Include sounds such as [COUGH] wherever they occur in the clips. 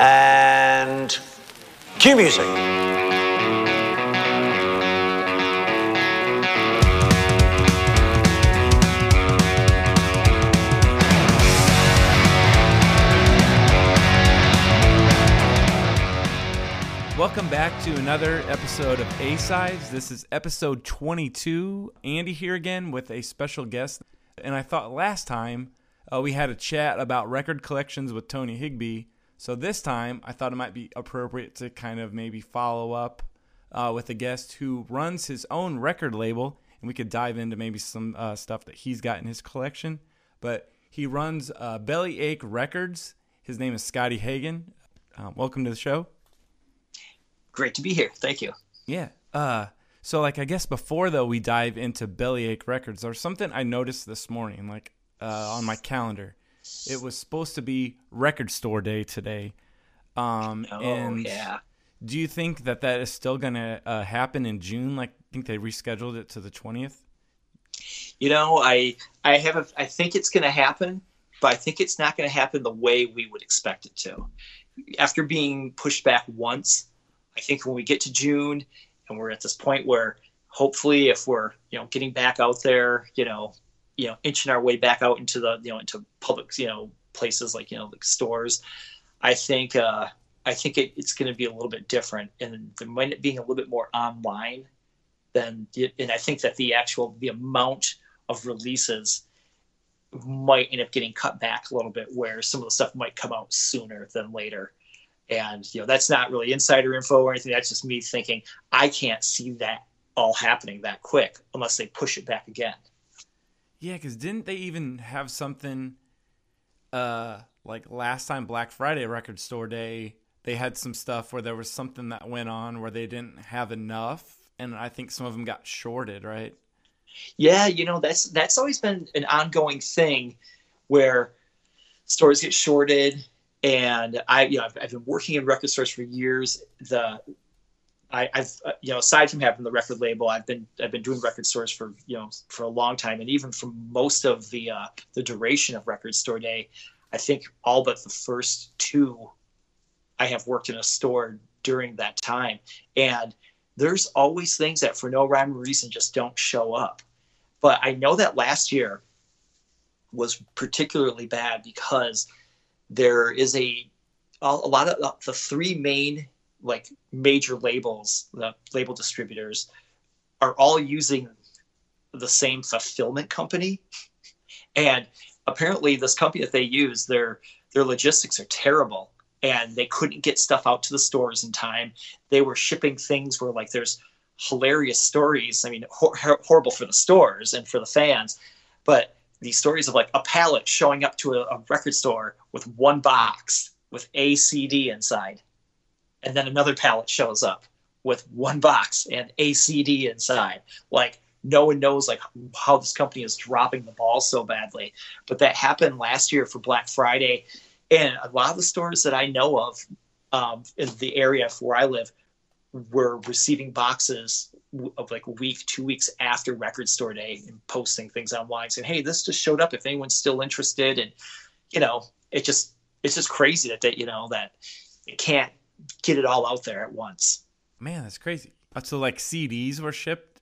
And cue music. Welcome back to another episode of A Sides. This is episode 22. Andy here again with a special guest. And I thought last time uh, we had a chat about record collections with Tony Higbee. So this time I thought it might be appropriate to kind of maybe follow up uh, with a guest who runs his own record label. And we could dive into maybe some uh, stuff that he's got in his collection. But he runs uh, Bellyache Records. His name is Scotty Hagan. Uh, welcome to the show great to be here. Thank you. Yeah. Uh, so like I guess before though we dive into Bellyache Records, there's something I noticed this morning, like uh, on my calendar. It was supposed to be Record Store Day today. Um, oh and yeah. Do you think that that is still gonna uh, happen in June? Like, I think they rescheduled it to the twentieth. You know, I I have a, I think it's going to happen, but I think it's not going to happen the way we would expect it to. After being pushed back once, I think when we get to June and we're at this point where hopefully if we're, you know, getting back out there, you know, you know, inching our way back out into the, you know, into public, you know, places like, you know, like stores, I think, uh, I think it, it's going to be a little bit different and there might being a little bit more online than, and I think that the actual, the amount of releases might end up getting cut back a little bit where some of the stuff might come out sooner than later. And you know that's not really insider info or anything. That's just me thinking i can't see that all happening that quick unless they push it back again yeah because didn't they even have something uh like last time black friday record store day they had some stuff where there was something that went on where they didn't have enough and i think some of them got shorted right yeah you know that's that's always been an ongoing thing where stores get shorted and I, you know, I've, I've, been working in record stores for years. The I, have uh, you know, aside from having the record label, I've been I've been doing record stores for you know for a long time, and even for most of the uh, the duration of Record Store Day, I think all but the first two, I have worked in a store during that time, and there's always things that for no rhyme or reason just don't show up. But I know that last year was particularly bad because there is a a lot of the three main like major labels, the label distributors, are all using the same fulfillment company, and apparently this company that they use, their their logistics are terrible, and they couldn't get stuff out to the stores in time. They were shipping things where like there's hilarious stories. I mean, hor- horrible for the stores and for the fans, but these stories of like a pallet showing up to a, a record store with one box with a CD inside, and then another pallet shows up with one box and ACD inside. Like no one knows like how this company is dropping the ball so badly. But that happened last year for Black Friday, and a lot of the stores that I know of um, in the area where I live were receiving boxes of like a week, two weeks after record store day and posting things online saying, Hey, this just showed up if anyone's still interested. And, you know, it just, it's just crazy that they, you know, that it can't get it all out there at once. Man, that's crazy. So like CDs were shipped.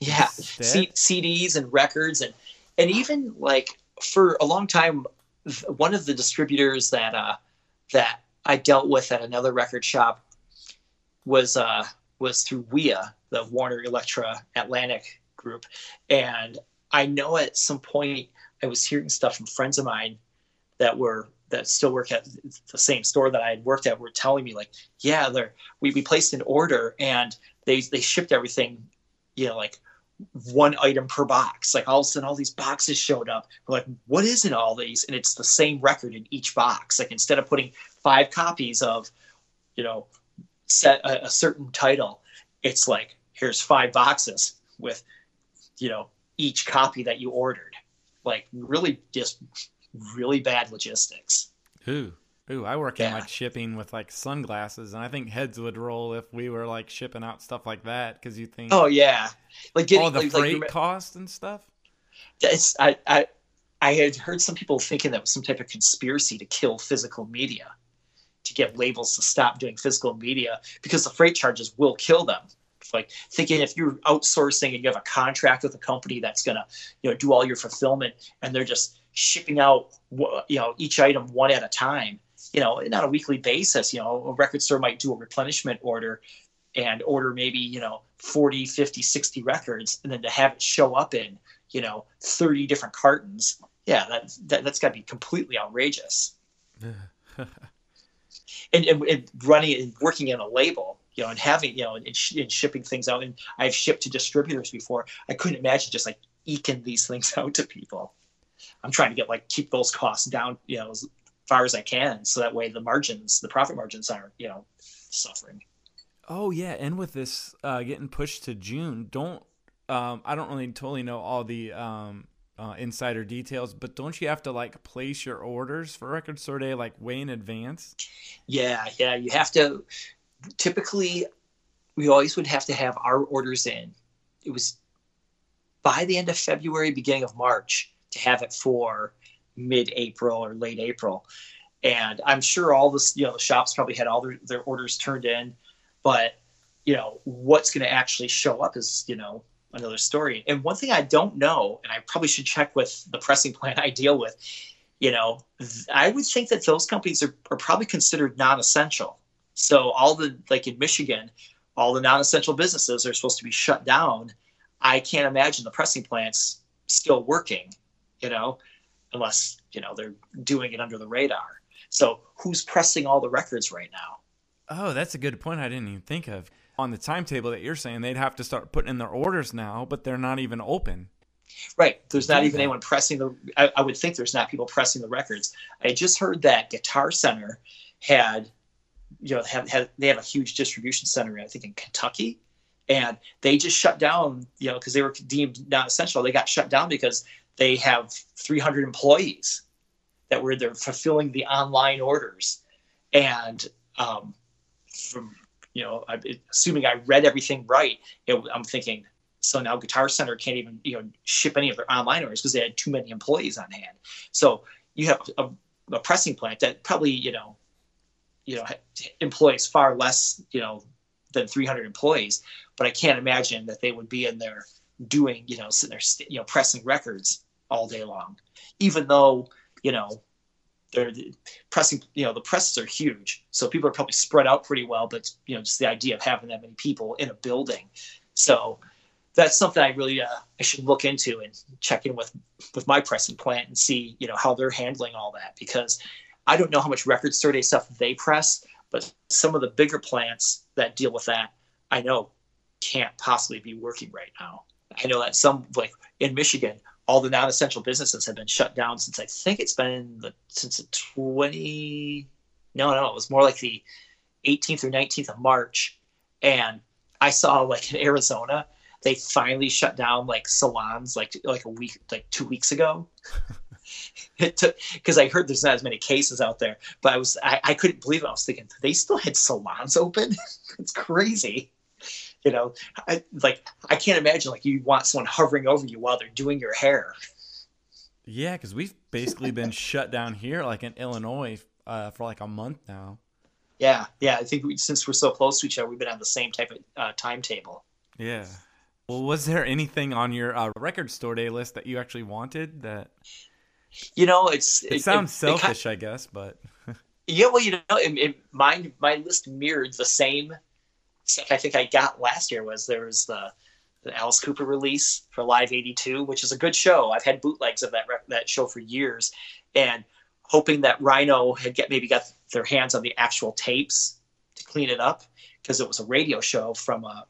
Yeah. C- CDs and records and, and even like for a long time, one of the distributors that, uh, that I dealt with at another record shop was, uh, was through WEA, the Warner Elektra Atlantic group. And I know at some point I was hearing stuff from friends of mine that were that still work at the same store that I had worked at were telling me like, yeah, they're we, we placed an order and they they shipped everything, you know, like one item per box. Like all of a sudden all these boxes showed up. We're like, what is in all these? And it's the same record in each box. Like instead of putting five copies of, you know, set a, a certain title, it's like here's five boxes with you know each copy that you ordered. Like really just really bad logistics. Ooh. Ooh, I work yeah. in like shipping with like sunglasses, and I think heads would roll if we were like shipping out stuff like that because you think, oh yeah, like getting all the like, freight like, cost and stuff. It's I I I had heard some people thinking that was some type of conspiracy to kill physical media to get labels to stop doing physical media because the freight charges will kill them. Like thinking if you're outsourcing and you have a contract with a company that's gonna you know do all your fulfillment and they're just shipping out you know each item one at a time you know not a weekly basis you know a record store might do a replenishment order and order maybe you know 40 50 60 records and then to have it show up in you know 30 different cartons. Yeah that, that that's got to be completely outrageous. [LAUGHS] And, and, and, running and working in a label you know and having you know and, and shipping things out. And i've shipped to distributors before. I couldn't imagine just like eking these things [LAUGHS] out to people i'm trying to get like keep those costs down you know as far as i can so that way the margins the profit margins aren't you know suffering Oh yeah, and with this uh, getting pushed to June, don't um, I don't really totally know all the um, uh, insider details, but don't you have to like place your orders for Record Store Day like way in advance? Yeah, yeah, you have to. Typically, we always would have to have our orders in. It was by the end of February, beginning of March, to have it for mid-April or late April. And I'm sure all this, you know, the shops probably had all their, their orders turned in but you know what's going to actually show up is you know another story. And one thing i don't know and i probably should check with the pressing plant [LAUGHS] i deal with you know i would think that those companies are, are probably considered non-essential. So all the like in michigan all the non-essential businesses are supposed to be shut down. I can't imagine the pressing plants still working you know unless you know they're doing it under the radar so who's pressing all the records right now Oh, that's a good point. I didn't even think of. On the timetable that you're saying, they'd have to start putting in their orders now, but they're not even open. Right. There's not even anyone pressing the. I, I, would think there's not people pressing the records. I just heard that Guitar Center had, you know, have, had they have a huge distribution center, I think in Kentucky, and they just shut down, you know, because they were deemed not essential. They got shut down because they have 300 employees that were there fulfilling the online orders, and um, from you know, I, assuming I read everything right, it, I'm thinking, so now Guitar Center can't even you know ship any of their online orders because they had too many employees on hand. So you have a, a, pressing plant that probably you know, you know, employs far less you know than 300 employees, but I can't imagine that they would be in there doing you know sitting there you know pressing records all day long, even though you know they're pressing you know the presses are huge. So people are probably spread out pretty well but you know just the idea of having that many people in a building. So that's something i really uh, i should look into and check in with with my pressing plant and see you know how they're handling all that. Because i don't know how much record day stuff they press but some of the bigger plants that deal with that i know can't possibly be working right now. I know that some like in michigan all the non-essential businesses have been shut down since I think it's been the since the 20 no no it was more like the 18th or 19th of March. And I saw like in Arizona they finally shut down like salons like like a week like 2 weeks ago. [LAUGHS] It took because I heard there's not as many cases out there but I was I, I couldn't believe it. I was thinking they still had salons open? [LAUGHS] It's crazy you know I, like i can't imagine like you want someone hovering over you while they're doing your hair. Yeah because we've basically been shut down here like in illinois uh, for like a month now. Yeah yeah i think we, since we're so close to each other we've been on the same type of uh, timetable. Yeah. Well was there anything on your uh, record store day list that you actually wanted that you know it's it, it sounds it, selfish it, i guess but [LAUGHS] yeah well you know it, my my list mirrored the same stuff I think I got last year was there was the, the Alice Cooper release for Live 82, which is a good show. I've had bootlegs of that that show for years, and hoping that Rhino had get maybe got their hands on the actual tapes to clean it up because it was a radio show from a uh,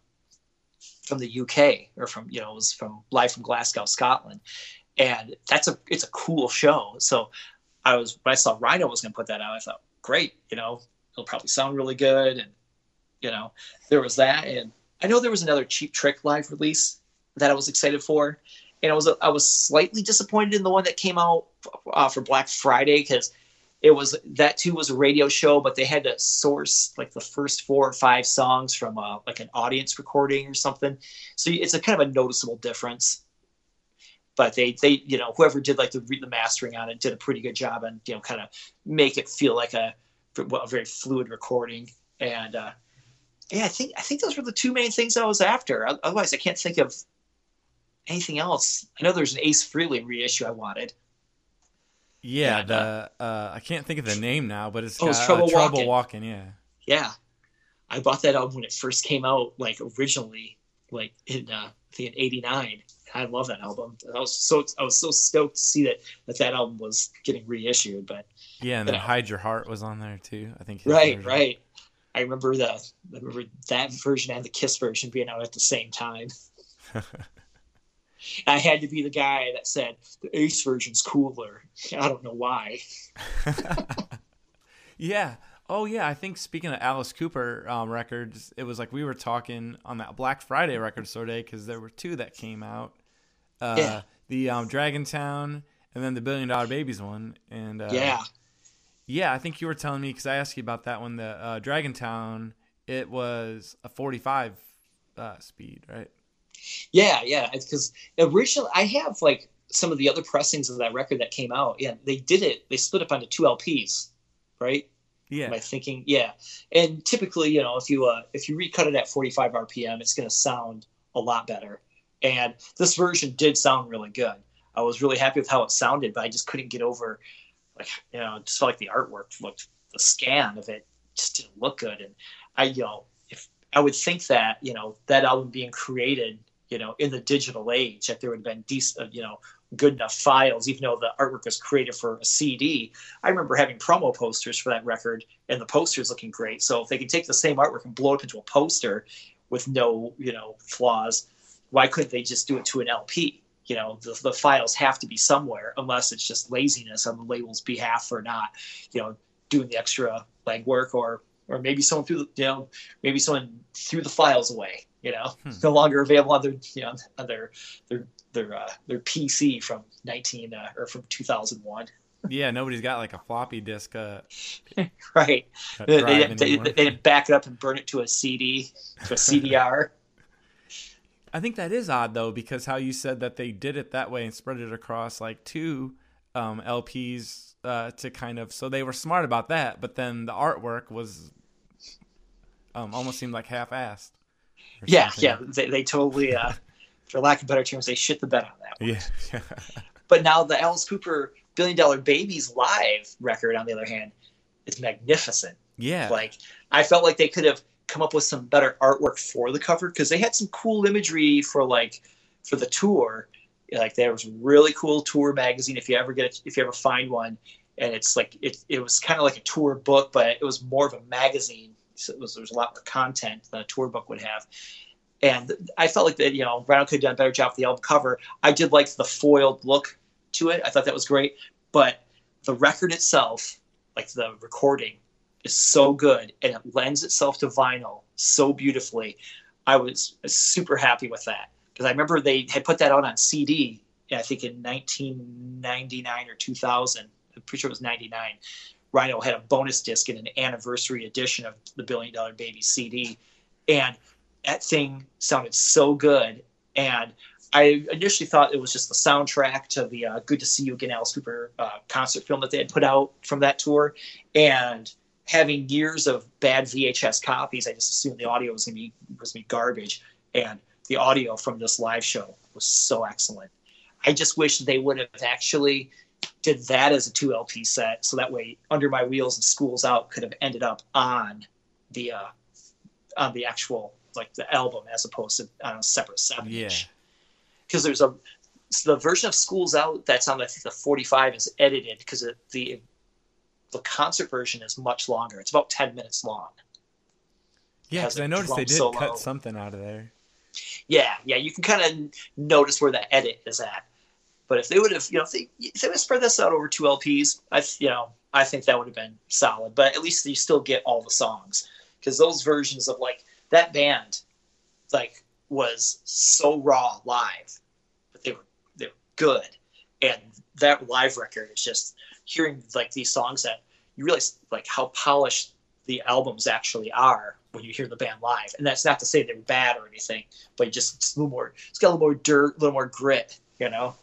from the UK or from you know it was from live from Glasgow, Scotland, and that's a it's a cool show. So I was when I saw Rhino was going to put that out, I thought, great, you know, it'll probably sound really good, and you know, there was that, and I know there was another Cheap Trick live release that I was excited for, and I was I was slightly disappointed in the one that came out uh, for Black Friday because it was that too was a radio show, but they had to source like the first four or five songs from uh, like an audience recording or something. So it's a kind of a noticeable difference. But they they you know whoever did like the the mastering on it did a pretty good job and you know kind of make it feel like a a very fluid recording, and uh, yeah, I think I think those were the two main things I was after. Otherwise, I can't think of anything else. I know there's an Ace Frehley reissue I wanted. Yeah, And, the uh, I can't think of the name now, but it's Oh, it's got, uh, Trouble Trouble Walking. Walking. Yeah. Yeah, I bought that album when it first came out, like originally, like in uh, I think in '89. I love that album. I was so I was so stoked to see that that, that album was getting reissued. But Yeah, and then Yeah. Hide Your Heart was on there too. I think. right, version. right. I remember the I remember that version and the Kiss version being out at the same time. [LAUGHS] I had to be the guy that said the Ace version's cooler. I don't know why. [LAUGHS] Yeah. Oh yeah. I think speaking of Alice Cooper um, records, it was like we were talking on that Black Friday record store day because there were two that came out. Uh, Yeah. The um, Dragontown and then the Billion Dollar Babies one. And uh, yeah, yeah, I think you were telling me because I asked you about that one. The uh, Dragontown, it was a 45 uh, speed, right? yeah, yeah. Because originally, I have like some of the other pressings of that record that came out. Yeah, they did it. They split up onto two LPs, right? Yeah. Am I thinking? Yeah. And typically, you know, if you uh, if you recut it at 45 RPM, it's going to sound a lot better. And this version did sound really good. I was really happy with how it sounded, but I just couldn't get over, like, you know, just felt like the artwork looked, the scan of it just didn't look good. And I, you know, if I would think that, you know, that album being created, you know, in the digital age, that there would have been decent, uh, you know, good enough files, even though the artwork was created for a CD. I remember having promo posters for that record and the posters looking great. So if they could take the same artwork and blow it up into a poster with no, you know, flaws, why couldn't they just do it to an LP? You know, the, the files have to be somewhere unless it's just laziness on the label's behalf or not, you know, doing the extra legwork or or maybe someone threw the, you know, maybe someone threw the files away, you know, Hmm. no longer available on their, you know, on their their their uh, their PC from 19 uh, or from 2001. Yeah. Nobody's got like a floppy disk uh, [LAUGHS] Right. They, they, they, they didn't back it up and burn it to a CD, to a CDR. I think that is odd though, because how you said that they did it that way and spread it across like two um, LPs uh, to kind of so they were smart about that, but then the artwork was um, almost seemed like half-assed. yeah, something. yeah. They, they totally, uh, for lack of better terms, they shit the bed on that one. yeah, [LAUGHS] But now the Alice Cooper Billion Dollar Babies live record, on the other hand, is magnificent. yeah. Like I felt like they could have come up with some better artwork for the cover because they had some cool imagery for like for the tour. Like there was a really cool tour magazine if you ever get it, if you ever find one, and it's like it it was kind of like a tour book, but it was more of a magazine. So it was there was a lot more content than a tour book would have. And I felt like that you know Brown could have done a better job with the album cover. I did like the foiled look to it. I thought that was great, but the record itself, like the recording, is so good and it lends itself to vinyl so beautifully. I was super happy with that because I remember they had put that out on CD. I think in 1999 or 2000. I'm pretty sure it was 99. Rhino had a bonus disc and an anniversary edition of the Billion Dollar Baby CD, and that thing sounded so good. And I initially thought it was just the soundtrack to the uh, "Good to See You Again" Alice Cooper uh, concert film that they had put out from that tour, and having years of bad VHS copies, I just assumed the audio was gonna be was gonna be garbage. And the audio from this live show was so excellent. I just wish they would have actually did that as a two LP set, so that way Under My Wheels and Schools Out could have ended up on the uh, on the actual like the album as opposed to on a separate seven Yeah. inch. Because there's a so the version of Schools Out that's on I think the 45 is edited because the the concert version is much longer. It's about 10 minutes long. Yeah, because I noticed they did solo. cut something out of there. Yeah, yeah, you can kind of notice where the edit is at. But if they would have, you know, if they, if they would spread this out over two LPs, I, you know, I think that would have been solid. But at least you still get all the songs because those versions of like that band, like, was so raw live, but they were they were good, and that live record is just hearing like these songs that you realize like how polished the albums actually are when you hear the band live. And that's not to say they're bad or anything, but just it's a little more it's got a little more dirt, a little more grit, you know?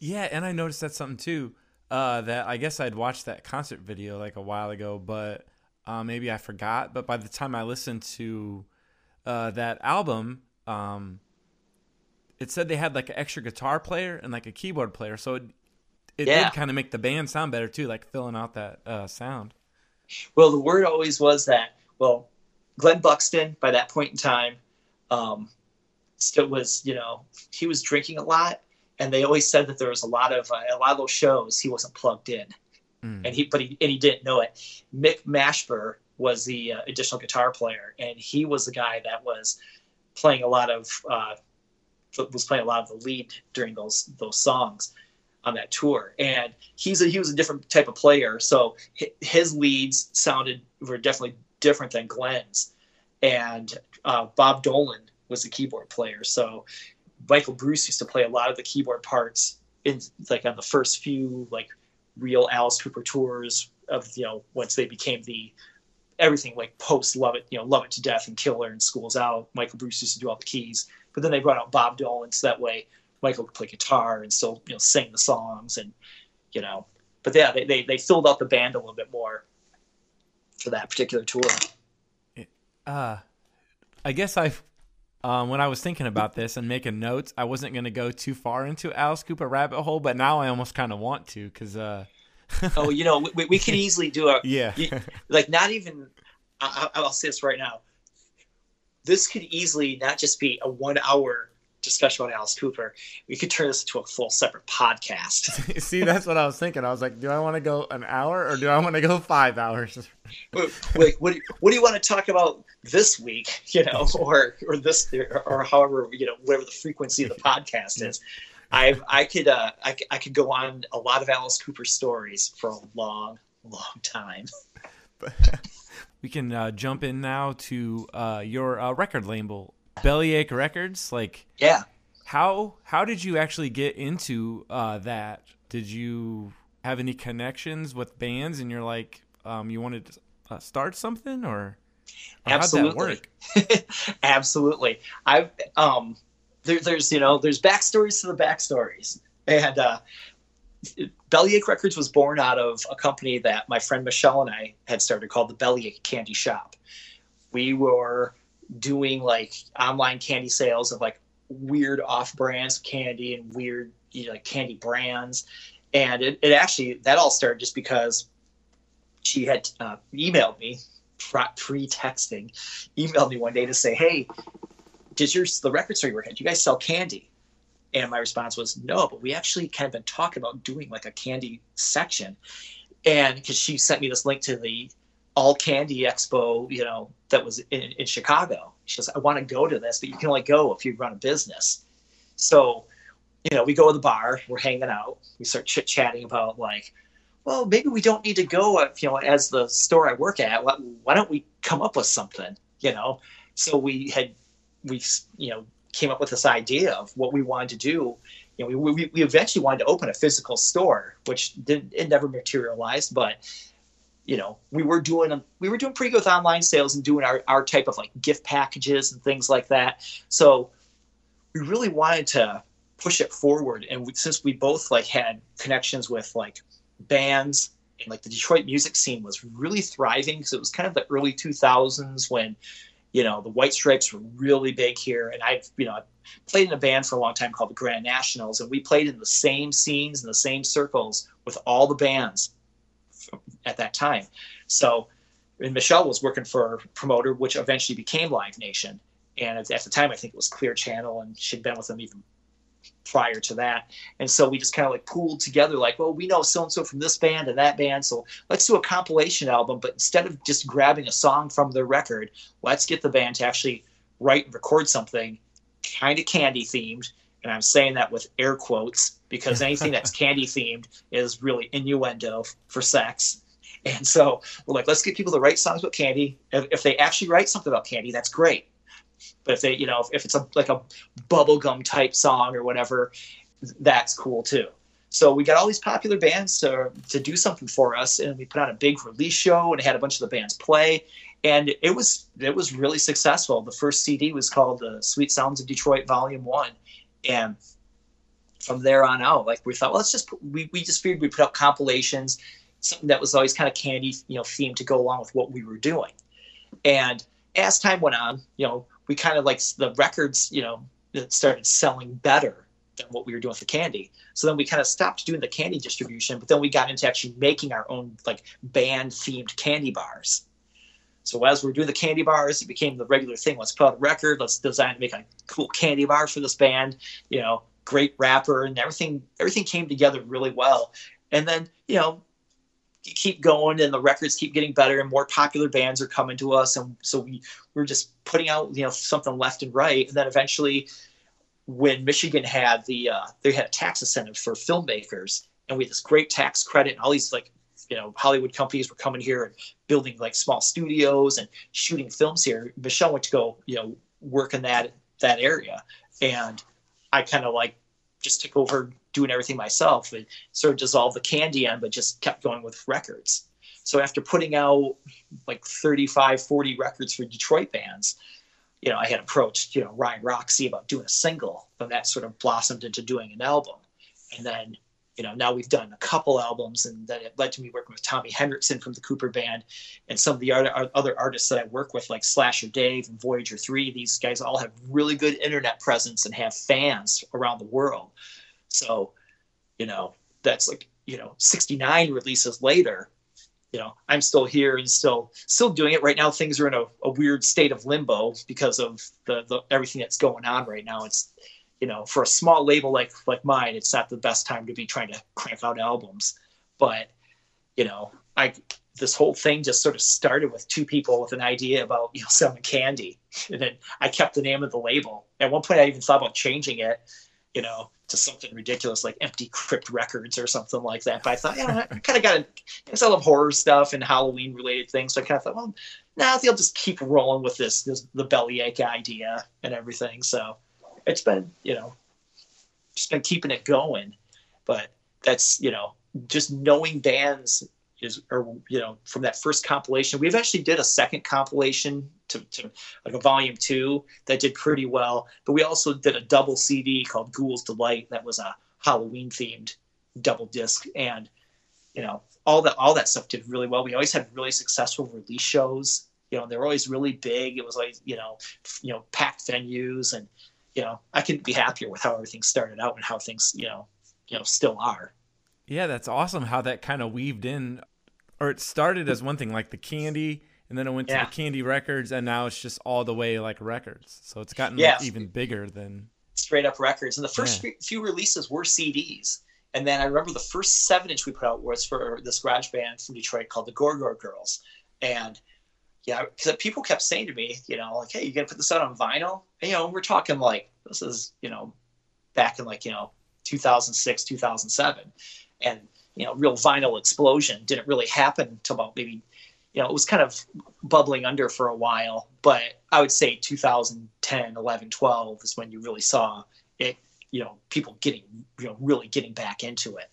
Yeah, and I noticed that's something too. uh, that I guess I'd watched that concert video like a while ago, but uh, maybe I forgot. But by the time I listened to uh, that album, um, it said they had like an extra guitar player and like a keyboard player, so it it Yeah. did kind of make the band sound better too, like filling out that uh, sound. Well, the word always was that, well, Glen Buxton, by that point in time, um, still was, you know, he was drinking a lot. And they always said that there was a lot of, uh, a lot of those shows he wasn't plugged in. Mm. And he, but he, and he didn't know it. Mick Mashbir was the uh, additional guitar player. And he was the guy that was playing a lot of, uh, was playing a lot of the lead during those, those songs on that tour. And he's a, he was a different type of player. So his leads sounded were definitely different than Glen's. And uh, Bob Dolin was the keyboard player. So Michael Bruce used to play a lot of the keyboard parts in like on the first few like real Alice Cooper tours of you know once they became the everything like post Love It, you know, Love It to Death and Killer and Schools Out. Michael Bruce used to do all the keys, but then they brought out Bob Dolin so that way Michael could play guitar and still you know sing the songs and you know. But yeah, they they, they filled out the band a little bit more for that particular tour. Uh, I guess I, um, when I was thinking about this and making notes, I wasn't going to go too far into Alice Cooper rabbit hole, but now I almost kind of want to because, uh, [LAUGHS] oh, you know, we, we could easily do a yeah, you- like not even. I, I'll say this right now. This could easily not just be a one-hour discussion about Alice Cooper. We could turn this into a full separate podcast. [LAUGHS] See, that's what I was thinking. I was like, do I want to go an hour or do I want to go five hours? [LAUGHS] like, what do you, what do you want to talk about this week? You know, [LAUGHS] or or this or, or however you know whatever the frequency of the podcast is. I I could uh I, c- I could go on a lot of Alice Cooper stories for a long long time. we can uh, jump in now to uh, your uh, record label, Bellyache Records. Like, Yeah. how how did you actually get into uh, that? Did you have any connections with bands, and you're like, um, you wanted to uh, start something, or, or how'd that Absolutely. work? [LAUGHS] Absolutely. I've um there, there's you know there's backstories to the backstories. And uh Bellyache Records was born out of a company that my friend Michelle and I had started called the Bellyache Candy Shop. We were doing like online candy sales of like weird off brands candy and weird you know, like candy brands. And it, it actually that all started just because she had uh, emailed me pre texting, emailed me one day to say, "Hey, does your the record store you work at? Do you guys sell candy?" And my response was, "No, but we actually kind of been talking about doing like a candy section." And because she sent me this link to the All Candy Expo, you know, that was in, in Chicago. She goes, "I want to go to this, but you can only go if you run a business." So, you know, we go to the bar, we're hanging out, we start chit chatting about like well, maybe we don't need to go, you know, as the store I work at. Why, why don't we come up with something, you know? So we had, we, you know, came up with this idea of what we wanted to do. You know, we, we, we eventually wanted to open a physical store, which didn't, it never materialized, but you know, we were doing, we were doing pretty good online sales and doing our, our type of like gift packages and things like that. So we really wanted to push it forward. And we, since we both like had connections with like bands and like the Detroit music scene was really thriving because it was kind of the early 2000s when you know the White Stripes were really big here and I've you know I played in a band for a long time called the Grand Nationals and we played in the same scenes and the same circles with all the bands at that time so and Michelle was working for promoter which eventually became Live Nation and at, at the time I think it was Clear Channel and she'd been with them even prior to that. And so we just kind of like pooled together, like, well, we know so and so from this band and that band. So let's do a compilation album. But instead of just grabbing a song from their record, let's get the band to actually write and record something kind of candy themed. And I'm saying that with air quotes because [LAUGHS] anything that's candy themed is really innuendo for sex. And so we're like, let's get people to write songs about candy. If, if they actually write something about candy, that's great. But if they, you know, if, if it's a like a bubblegum type song or whatever, that's cool too. So we got all these popular bands to to do something for us, and we put on a big release show and had a bunch of the bands play, and it was it was really successful. The first CD was called the Sweet Sounds of Detroit Volume One, and from there on out, like we thought, well, let's just put, we we just figured we'd put out compilations, something that was always kind of candy, you know, themed to go along with what we were doing. And as time went on, you know, we kind of like the records, you know, started selling better than what we were doing with the candy. So then we kind of stopped doing the candy distribution, but then we got into actually making our own like band themed candy bars. So as we are doing the candy bars, it became the regular thing. Let's put out a record. Let's design make a cool candy bar for this band. You know, great wrapper and everything. Everything came together really well. And then you know, you keep going and the records keep getting better and more popular bands are coming to us and so we we're just putting out you know something left and right and then eventually when michigan had the uh, they had a tax incentive for filmmakers and we had this great tax credit and all these like you know hollywood companies were coming here and building like small studios and shooting films here michelle went to go you know work in that that area and i kind of like just took over doing everything myself and sort of dissolved the candy end, but just kept going with records. So after putting out like 35, 40 records for Detroit bands, you know, I had approached, you know, Ryan Roxie about doing a single, and that sort of blossomed into doing an album. And then, you know, now we've done a couple albums, and that it led to me working with Tommy Henriksen from the Cooper Band and some of the other artists that I work with, like Slasher Dave and Voyager 3. These guys all have really good internet presence and have fans around the world. So, you know, that's like, you know, 69 releases later, you know, I'm still here and still still doing it right now. Things are in a, a weird state of limbo because of the, the everything that's going on right now. It's you know, for a small label like like mine, it's not the best time to be trying to crank out albums. But, you know, I this whole thing just sort of started with two people with an idea about you know selling candy, [LAUGHS] and then I kept the name of the label. At one point, I even thought about changing it, you know, to something ridiculous like Empty Crypt Records or something like that. But I thought, know, I kind of got to, I love horror stuff and Halloween related things. So I kind of thought, well, now I think I'll just keep rolling with this, this the bellyache idea and everything. So it's been, you know, just been keeping it going. But that's, you know, just knowing bands is or you know from that first compilation we've actually did a second compilation to, to, like a volume two that did pretty well. But we also did a double cd called ghouls delight that was a halloween themed double disc. And you know all that all that stuff did really well. We always had really successful release shows. You know they were always really big. It was like you know you know packed venues and you know i couldn't be happier with how everything started out and how things you know you know still are yeah, that's awesome how that kind of weaved in, or it started as one thing like the candy, and then it went to Yeah. the candy records, and now it's just all the way like records. So it's gotten Yeah. like, even bigger than. straight up records. And the first Yeah. few- few releases were CDs. And then I remember the first seven inch we put out was for this garage band from Detroit called the Gore Gore Girls. And yeah, because people kept saying to me, you know, like, hey, you gonna put this out on vinyl? And, you know, we're talking like this is, you know, back in like, you know, 2006, 2007. And, you know, real vinyl explosion didn't really happen until about maybe, you know, it was kind of bubbling under for a while. But I would say 2010, 11, 12 is when you really saw it, you know, people getting, you know, really getting back into it.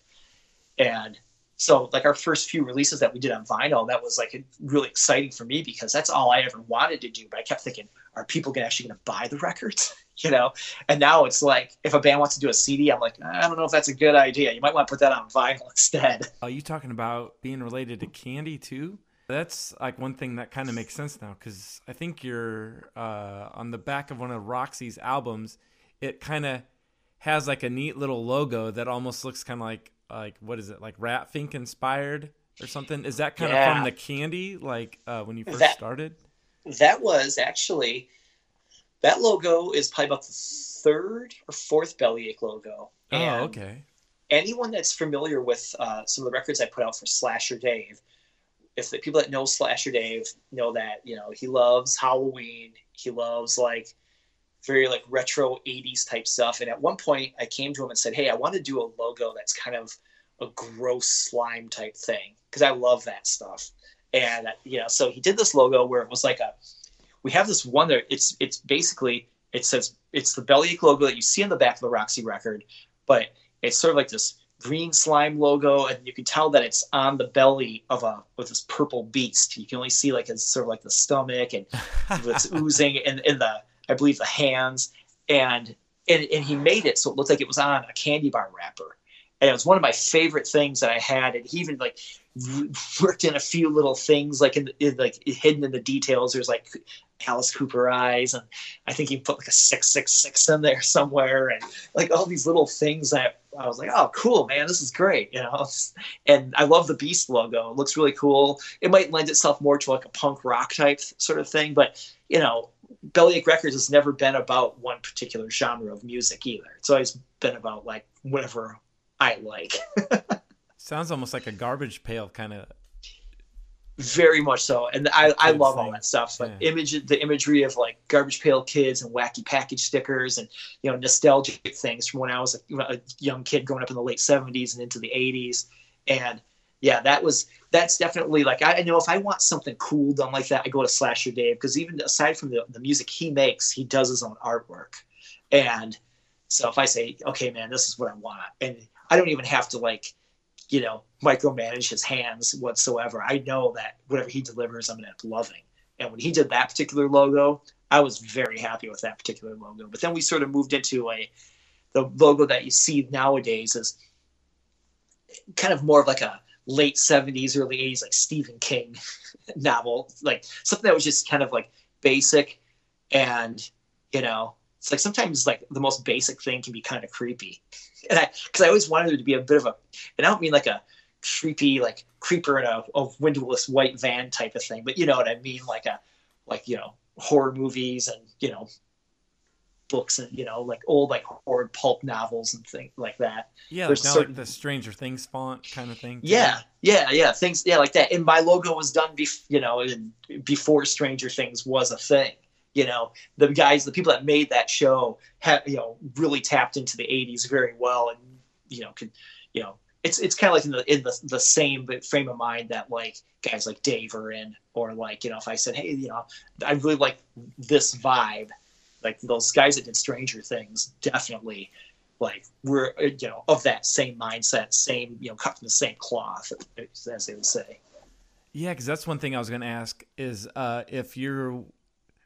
And so like our first few releases that we did on vinyl, that was like really exciting for me because that's all I ever wanted to do. But I kept thinking, are people gonna actually going to buy the records? [LAUGHS] you know? And now it's like, if a band wants to do a CD, I'm like, I don't know if that's a good idea. You might want to put that on vinyl [LAUGHS] instead. Are you talking about being related to candy too? That's like one thing that kind of makes sense now because I think you're uh, on the back of one of Roxie's albums. It kind of has like a neat little logo that almost looks kind of like like what is it like Rat Fink inspired or something? Is that kind of from the candy like uh, when you first That- started? that was actually that logo is probably about the third or fourth bellyache logo. Oh, okay. anyone that's familiar with uh, some of the records I put out for Slasher Dave, if the people that know Slasher Dave know that you know he loves Halloween, he loves like very like retro 80s type stuff. And at one point, I came to him and said, "Hey, I want to do a logo that's kind of a gross slime type thing because I love that stuff." And uh, you know, so he did this logo where it was like a we have this one that it's it's basically it says it's the bellyache logo that you see on the back of the Roxie record, but it's sort of like this green slime logo, and you can tell that it's on the belly of a with this purple beast. You can only see like it's sort of like the stomach and [LAUGHS] it's oozing in, in the I believe the hands. And and, and he made it so it looked like it was on a candy bar wrapper. And it was one of my favorite things that i had. And he even like [LAUGHS] worked in a few little things like in, in like hidden in the details. There's like alice cooper eyes and i think he put like a 666 in there somewhere. And like all these little things that i was like oh cool man this is great you know? [LAUGHS] And i love the beast logo. It looks really cool. It might lend itself more to like a punk rock type sort of thing but you know Bellyache Records has never been about one particular genre of music either. It's always been about like whatever I like. [LAUGHS] Sounds almost like a garbage pail kind of. Very much so, and I, I love all that stuff. But Yeah. image, the imagery of like garbage pail kids and wacky package stickers, and you know nostalgic things from when I was a, a young kid growing up in the late '70s and into the '80s. And yeah, that was that's definitely like I I know if I want something cool done like that, I go to Slasher Dave because even aside from the, the music he makes, he does his own artwork. And so if I say, okay, man, this is what I want, and I don't even have to like, you know, micromanage his hands whatsoever. I know that whatever he delivers, I'm gonna end up loving. And when he did that particular logo, I was very happy with that particular logo. But then we sort of moved into a the logo that you see nowadays is kind of more of like a late 70s early 80s like stephen king [LAUGHS] novel like something that was just kind of like basic and you know it's like sometimes like the most basic thing can be kind of creepy. [LAUGHS] And i because i always wanted it to be a bit of a and i don't mean like a creepy like creeper in a, a windowless white van type of thing but you know what i mean? Like a like you know horror movies and you know books and you know like old like horror pulp novels and things like that Yeah, There's like, now, certain- like the Stranger Things font kind of thing. yeah, yeah, yeah. Things, yeah, like that. And my logo was done, bef- you know, before Stranger Things was a thing. You know, the guys, the people that made that show, have you know, really tapped into the '80s very well, and you know, could, you know, it's it's kind of like in the in the the same frame of mind that like guys like Dave are in, or like you know, if I said, hey, you know, I really like this vibe, like those guys that did Stranger Things, definitely like we're you know of that same mindset same you know cut from the same cloth as they would say Yeah, because that's one thing I was going to ask is uh, if you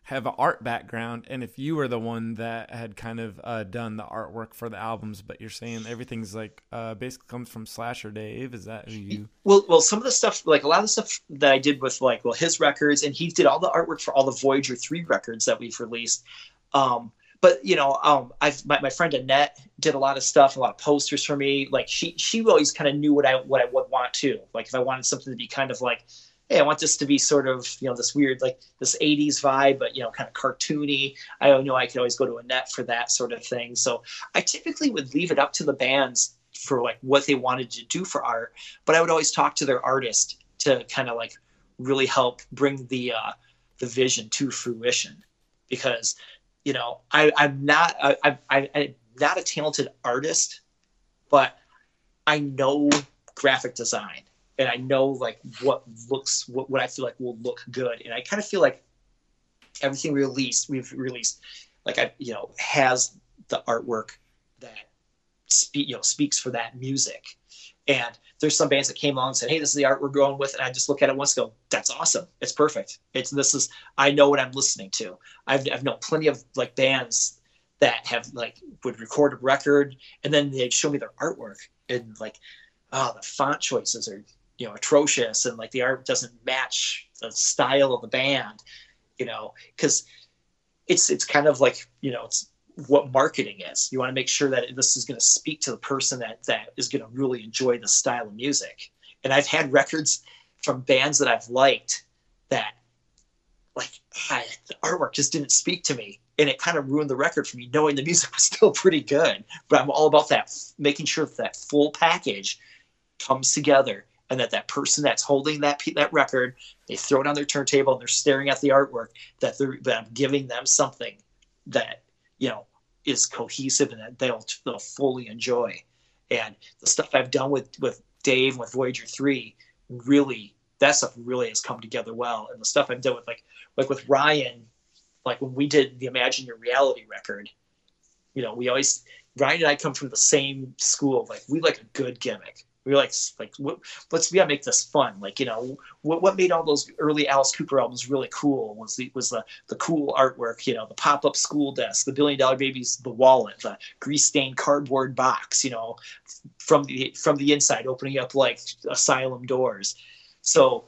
have an art background and if you were the one that had kind of uh, done the artwork for the albums, but you're saying everything's like uh, basically comes from Slasher Dave. Is that you? well well some of the stuff like a lot of the stuff that i did with like well his records and he did all the artwork for all the voyager 3 records that we've released um but you know um i've my, my friend annette did a lot of stuff a lot of posters for me. Like she she always kind of knew what i what i would want to like if i wanted something to be kind of like hey i want this to be sort of you know this weird like this 80s vibe but you know kind of cartoony. I know i could always go to annette for that sort of thing. So i typically would leave it up to the bands for like what they wanted to do for art but i would always talk to their artist to kind of like really help bring the uh the vision to fruition. Because you know I, I'm not I, I, I'm not a talented artist, but I know graphic design and I know like what looks what, what I feel like will look good, and I kind of feel like everything released we've released like I you know has the artwork that speak you know speaks for that music. And there's some bands that came along and said, "Hey, this is the art we're going with," and I just look at it once, and go, "That's awesome! It's perfect! It's this is I know what I'm listening to." I've I've known plenty of like bands that have like would record a record and then they'd show me their artwork and like, oh, the font choices are you know atrocious and like the art doesn't match the style of the band, you know, because it's it's kind of like you know it's what marketing is. You want to make sure that this is going to speak to the person that that is going to really enjoy the style of music. And I've had records from bands that I've liked that like ah, the artwork just didn't speak to me and it kind of ruined the record for me knowing the music [LAUGHS] was still pretty good but i'm all about that making sure that, that full package comes together and that that person that's holding that that record they throw it on their turntable and they're staring at the artwork that they're that i'm giving them something that you know is cohesive and that they'll, they'll fully enjoy. And the stuff i've done with with dave with voyager 3 really that stuff really has come together well. And the stuff i've done with like like with ryan like when we did the imagine your reality record you know we always ryan and i come from the same school like we like a good gimmick We were like, like, what, let's we gotta make this fun. Like, you know, what, what made all those early Alice Cooper albums really cool was the was the the cool artwork. You know, the pop up school desk, the Billion Dollar Babies, the wallet, the grease stained cardboard box. You know, from the from the inside, opening up like asylum doors. So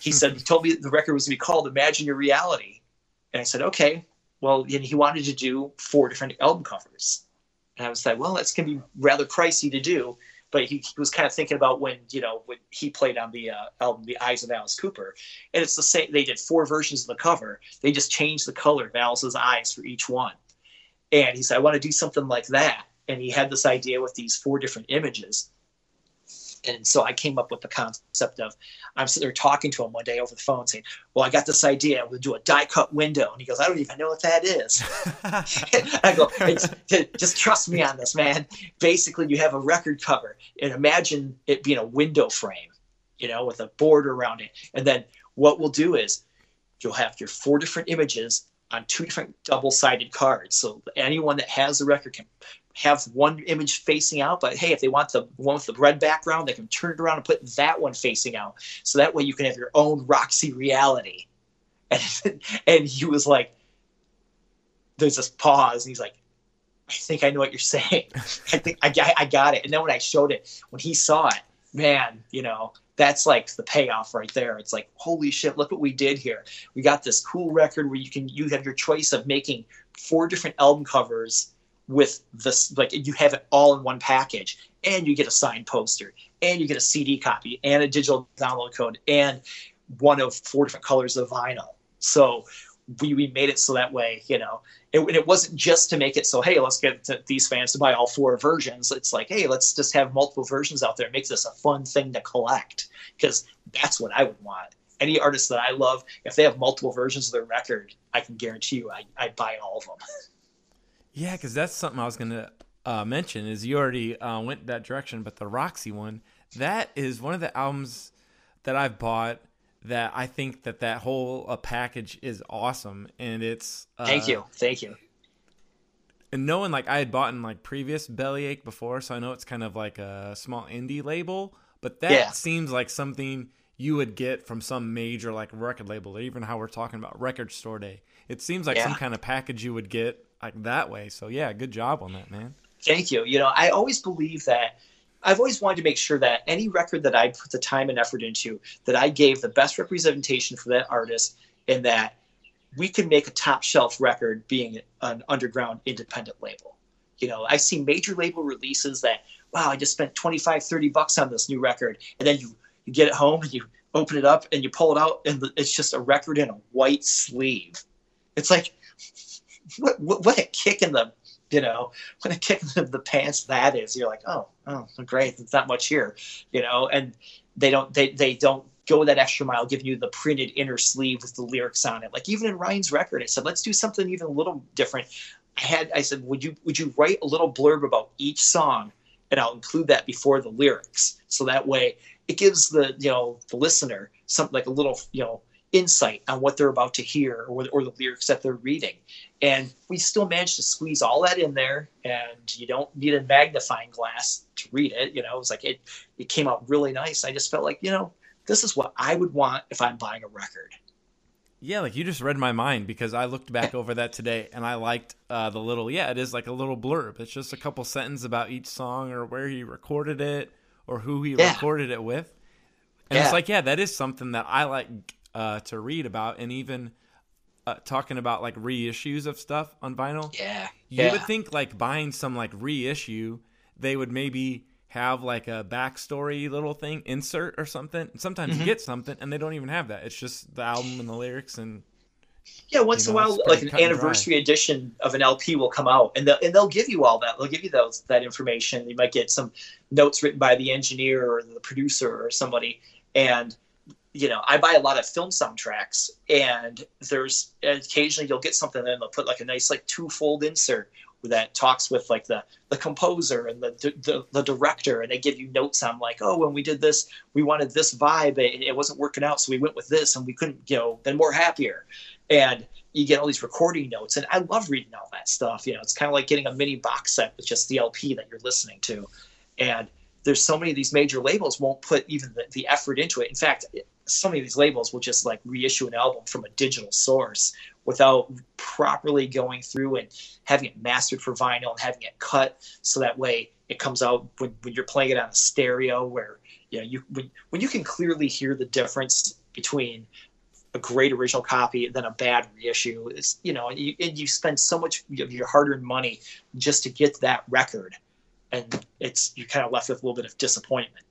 he said he told me the record was gonna be called Imagine Your Reality, and I said, okay. Well, and he wanted to do four different album covers, and I was like, well, that's gonna be rather pricey to do but he, he, was kind of thinking about when you know when he played on the uh, album The Eyes of Alice Cooper, and it's the same. They did four versions of the cover. They just changed the color of Alice's eyes for each one, and he said, "I want to do something like that." And he had this idea with these four different images, and so I came up with the concept of I'm sitting there talking to him one day over the phone saying, Well, I got this idea. We'll do a die cut window. And he goes, I don't even know what that is. [LAUGHS] [LAUGHS] I go, Just trust me on this, man. Basically, you have a record cover and imagine it being a window frame, you know, with a border around it. And then what we'll do is you'll have your four different images on two different double sided cards. So anyone that has the record can have one image facing out, but hey, if they want the one with the red background, they can turn it around and put that one facing out. So that way you can have your own Roxie reality. [LAUGHS] And, and he was like, there's this pause, and he's like, I think I know what you're saying. [LAUGHS] I think I, I got it. And then when I showed it, when he saw it, man, you know, that's like the payoff right there. It's like, holy shit, look what we did here. We got this cool record where you can you have your choice of making four different album covers with this like you have it all in one package and you get a signed poster and you get a cd copy and a digital download code and one of four different colors of vinyl. So we, we made it so that way you know. It, it wasn't just to make it so hey let's get these fans to buy all four versions. It's like hey let's just have multiple versions out there. Make this a fun thing to collect because that's what i would want. Any artist that i love if they have multiple versions of their record i can guarantee you i, I buy all of them [LAUGHS] Yeah, because that's something I was gonna uh, mention. Is you already uh, went that direction, but the Roxie one, that is one of the albums that I've bought that I think that that whole uh, package is awesome, and it's. Uh, thank you, thank you. And knowing like I had bought in like previous Bellyache before, so I know it's kind of like a small indie label, but that yeah. seems like something you would get from some major like record label, or even how we're talking about record store day. It seems like yeah. some kind of package you would get like that way. So yeah, good job on that, man. Thank you. You know, I always believe that I've always wanted to make sure that any record that I put the time and effort into, that I gave the best representation for that artist, and that we can make a top shelf record being an underground independent label. You know, I see major label releases that, wow, I just spent 25, 30 bucks on this new record. And then you, you get it home and you open it up and you pull it out and it's just a record in a white sleeve. It's like, what, what, a kick in the you know what a kick in the pants that is. You're like oh oh great. It's not much here you know and they don't they, they don't go that extra mile giving you the printed inner sleeve with the lyrics on it. Like even in ryan's record i said let's do something even a little different. I had i said would you would you write a little blurb about each song? And i'll include that before the lyrics. So that way it gives the you know the listener something like a little you know insight on what they're about to hear or, or the lyrics that they're reading. And we still managed to squeeze all that in there, and you don't need a magnifying glass to read it. You know, it was like it, it came out really nice. I just felt like, you know, this is what I would want if I'm buying a record. Yeah, like you just read my mind because I looked back over that today and I liked uh, the little, yeah, it is like a little blurb. It's just a couple sentences about each song or where he recorded it or who he yeah. recorded it with. And yeah. it's like, yeah, that is something that I like uh, to read about, and even uh, talking about like reissues of stuff on vinyl. Yeah, you yeah. would think like buying some like reissue, they would maybe have like a backstory little thing insert or something. Sometimes mm-hmm. you get something and they don't even have that. It's just the album and the lyrics and yeah, once you know, in a while, like an anniversary edition of an LP will come out, and they'll and they'll give you all that. They'll give you those that information. You might get some notes written by the engineer or the producer or somebody, and you know, I buy a lot of film soundtracks, and there's occasionally you'll get something, and they'll put like a nice like two-fold insert that talks with like the the composer and the, the the director, and they give you notes on like, oh, when we did this, we wanted this vibe, it, it wasn't working out, so we went with this, and we couldn't, you know, then we're happier, and you get all these recording notes, and I love reading all that stuff. You know, it's kind of like getting a mini box set with just the LP that you're listening to, and there's so many of these major labels won't put even the, the effort into it. In fact, so many of these labels will just like reissue an album from a digital source without properly going through and having it mastered for vinyl and having it cut so that way it comes out when, when you're playing it on a stereo where you know you when, when you can clearly hear the difference between a great original copy than a bad reissue it's you know and you, and you spend so much of your hard-earned money just to get that record and it's you're kind of left with a little bit of disappointment.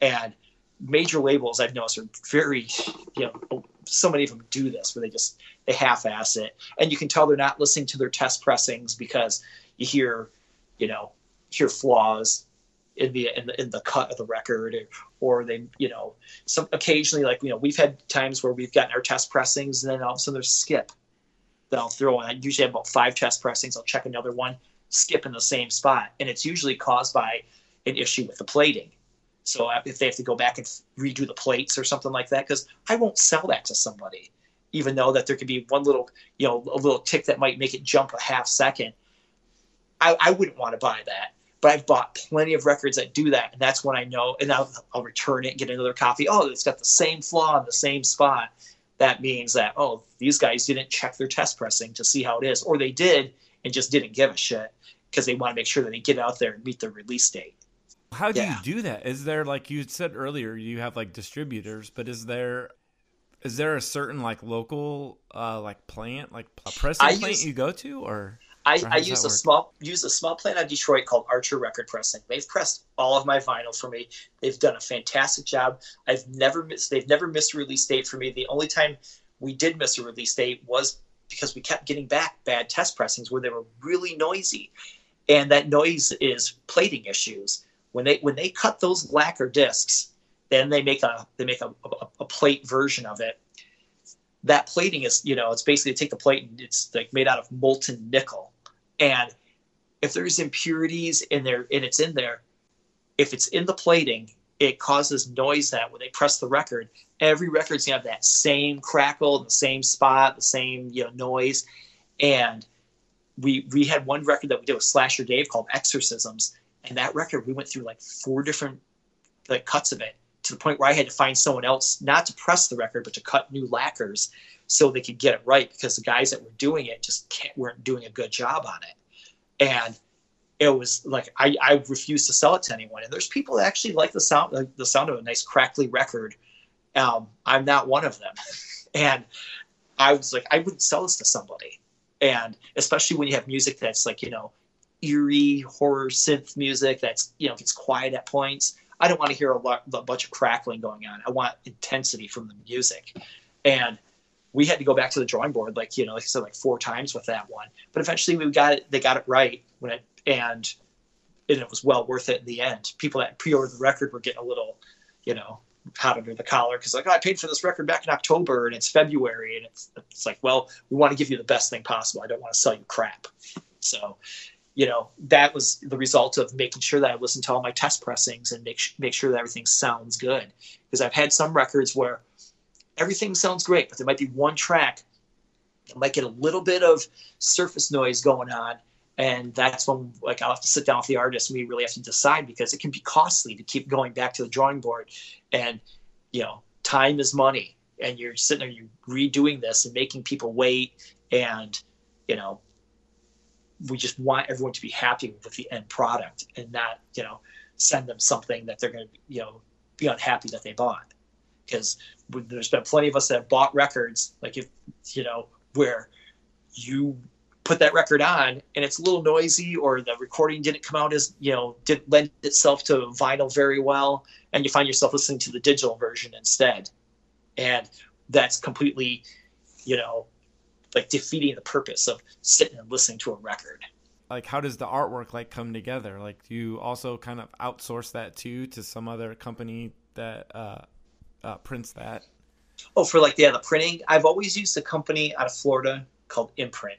And major labels I've noticed are very, you know, so many of them do this where they just they half-ass it, and you can tell they're not listening to their test pressings because you hear, you know, hear flaws in the in the, in the cut of the record, or, or they, you know, some occasionally like you know we've had times where we've gotten our test pressings and then all of a sudden there's skip that I'll throw in. I usually have about five test pressings. I'll check another one, skip in the same spot, and it's usually caused by an issue with the plating so if they have to go back and redo the plates or something like that, because I won't sell that to somebody, even though that there could be one little, you know, a little tick that might make it jump a half second. I, I wouldn't want to buy that. But I've bought plenty of records that do that, and that's when I know. And I'll, I'll return it and get another copy. Oh, it's got the same flaw in the same spot. That means that oh, these guys didn't check their test pressing to see how it is, or they did and just didn't give a shit because they want to make sure that they get out there and meet their release date. How do yeah. you do that? Is there like you said earlier, you have like distributors, but is there is there a certain like local uh like plant, like a pressing I plant use, you go to or I, or I use a work? small use a small plant out of Detroit called Archer Record Pressing. They've pressed all of my vinyl for me. They've done a fantastic job. I've never missed they've never missed a release date for me. The only time we did miss a release date was because we kept getting back bad test pressings where they were really noisy. And that noise is plating issues when they when they cut those lacquer discs, then they make a they make a, a, a plate version of it. That plating is you know it's basically take the plate and it's like made out of molten nickel, and if there's impurities in there and it's in there, if it's in the plating, it causes noise that when they press the record, every record's gonna have that same crackle, the same spot, the same you know noise, and we we had one record that we did with Slasher Dave called Exorcisms, and that record, we went through like four different like cuts of it to the point where I had to find someone else not to press the record, but to cut new lacquers so they could get it right because the guys that were doing it just weren't doing a good job on it. And it was like I, I refused to sell it to anyone. And there's people that actually like the sound like the sound of a nice crackly record. Um, I'm not one of them. [LAUGHS] and I was like, I wouldn't sell this to somebody. And especially when you have music that's like, you know, eerie horror synth music that's you know gets quiet at points. I don't want to hear a, lot, a bunch of crackling going on. I want intensity from the music, and we had to go back to the drawing board, like you know, like I said, like four times with that one. But eventually, we got it. They got it right when it and and it was well worth it in the end. People that pre-ordered the record were getting a little, you know, hot under the collar because like oh, I paid for this record back in October and it's February and it's it's like well we want to give you the best thing possible. I don't want to sell you crap. So you know that was the result of making sure that I listen to all my test pressings and make make sure that everything sounds good. Because I've had some records where everything sounds great, but there might be one track that might get a little bit of surface noise going on, and that's when like I'll have to sit down with the artist and we really have to decide because it can be costly to keep going back to the drawing board, and you know time is money, and you're sitting there you're redoing this and making people wait, and you know we just want everyone to be happy with the end product and not you know send them something that they're going to you know be unhappy that they bought. Because there's been plenty of us that have bought records like if you know where you put that record on and it's a little noisy or the recording didn't come out as you know didn't lend itself to vinyl very well and you find yourself listening to the digital version instead. And that's completely you know like defeating the purpose of sitting and listening to a record. Like how does the artwork like come together? Like do you also kind of outsource that too to some other company that uh, uh, prints that? Oh for like yeah the printing. I've always used a company out of florida called imprint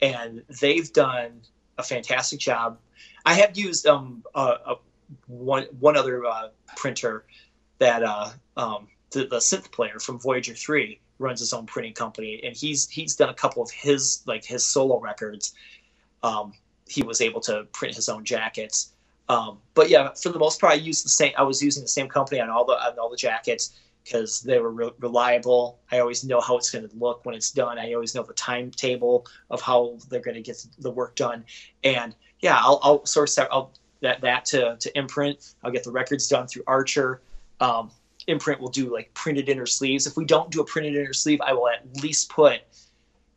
and they've done a fantastic job. I have used um uh, a, one one other uh, printer that uh um the, the synth player from voyager 3 runs his own printing company, and he's he's done a couple of his like his solo records. Um, he was able to print his own jackets. Um, but yeah, for the most part, I used the same. I was using the same company on all the on all the jackets because they were re- reliable. I always know how it's going to look when it's done. I always know the timetable of how they're going to get the work done. And yeah, I'll, I'll source that, I'll, that that to to imprint. I'll get the records done through Archer. Um, imprint will do like printed inner sleeves. If we don't do a printed inner sleeve, I will at least put.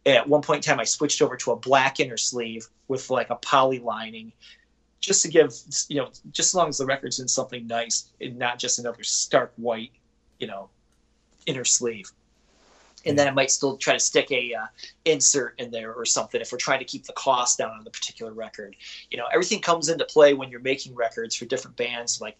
At one point in time, I switched over to a black inner sleeve with like a poly lining just to give you know just as long as the record's in something nice and not just another stark white you know inner sleeve and then i might still try to stick a uh, insert in there or something if we're trying to keep the cost down on the particular record you know everything comes into play when you're making records for different bands like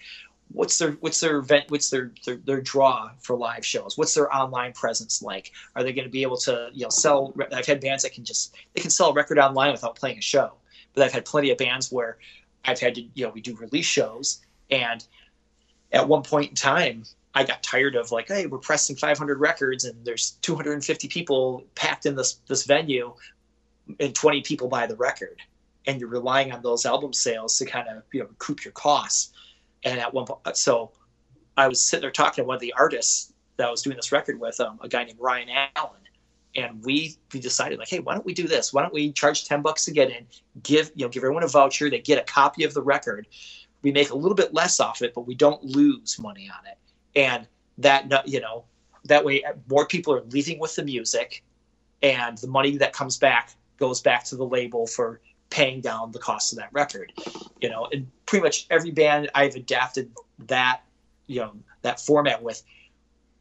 what's their what's their event what's their, their their draw for live shows what's their online presence like are they going to be able to you know sell i've had bands that can just they can sell a record online without playing a show but i've had plenty of bands where I've had to, you know, we do release shows. And at one point in time, I got tired of like, hey, we're pressing 500 records and there's 250 people packed in this this venue, and 20 people buy the record, and you're relying on those album sales to kind of you know recoup your costs. And at one point, so I was sitting there talking to one of the artists that I was doing this record with, um, a guy named Ryan Allen, and we we decided like hey why don't we do this? Why don't we charge 10 bucks to get in give you know give everyone a voucher they get a copy of the record. We make a little bit less off it but we don't lose money on it. And that you know that way more people are leaving with the music and the money that comes back goes back to the label for paying down the cost of that record you know and pretty much every band i've adapted that you know that format with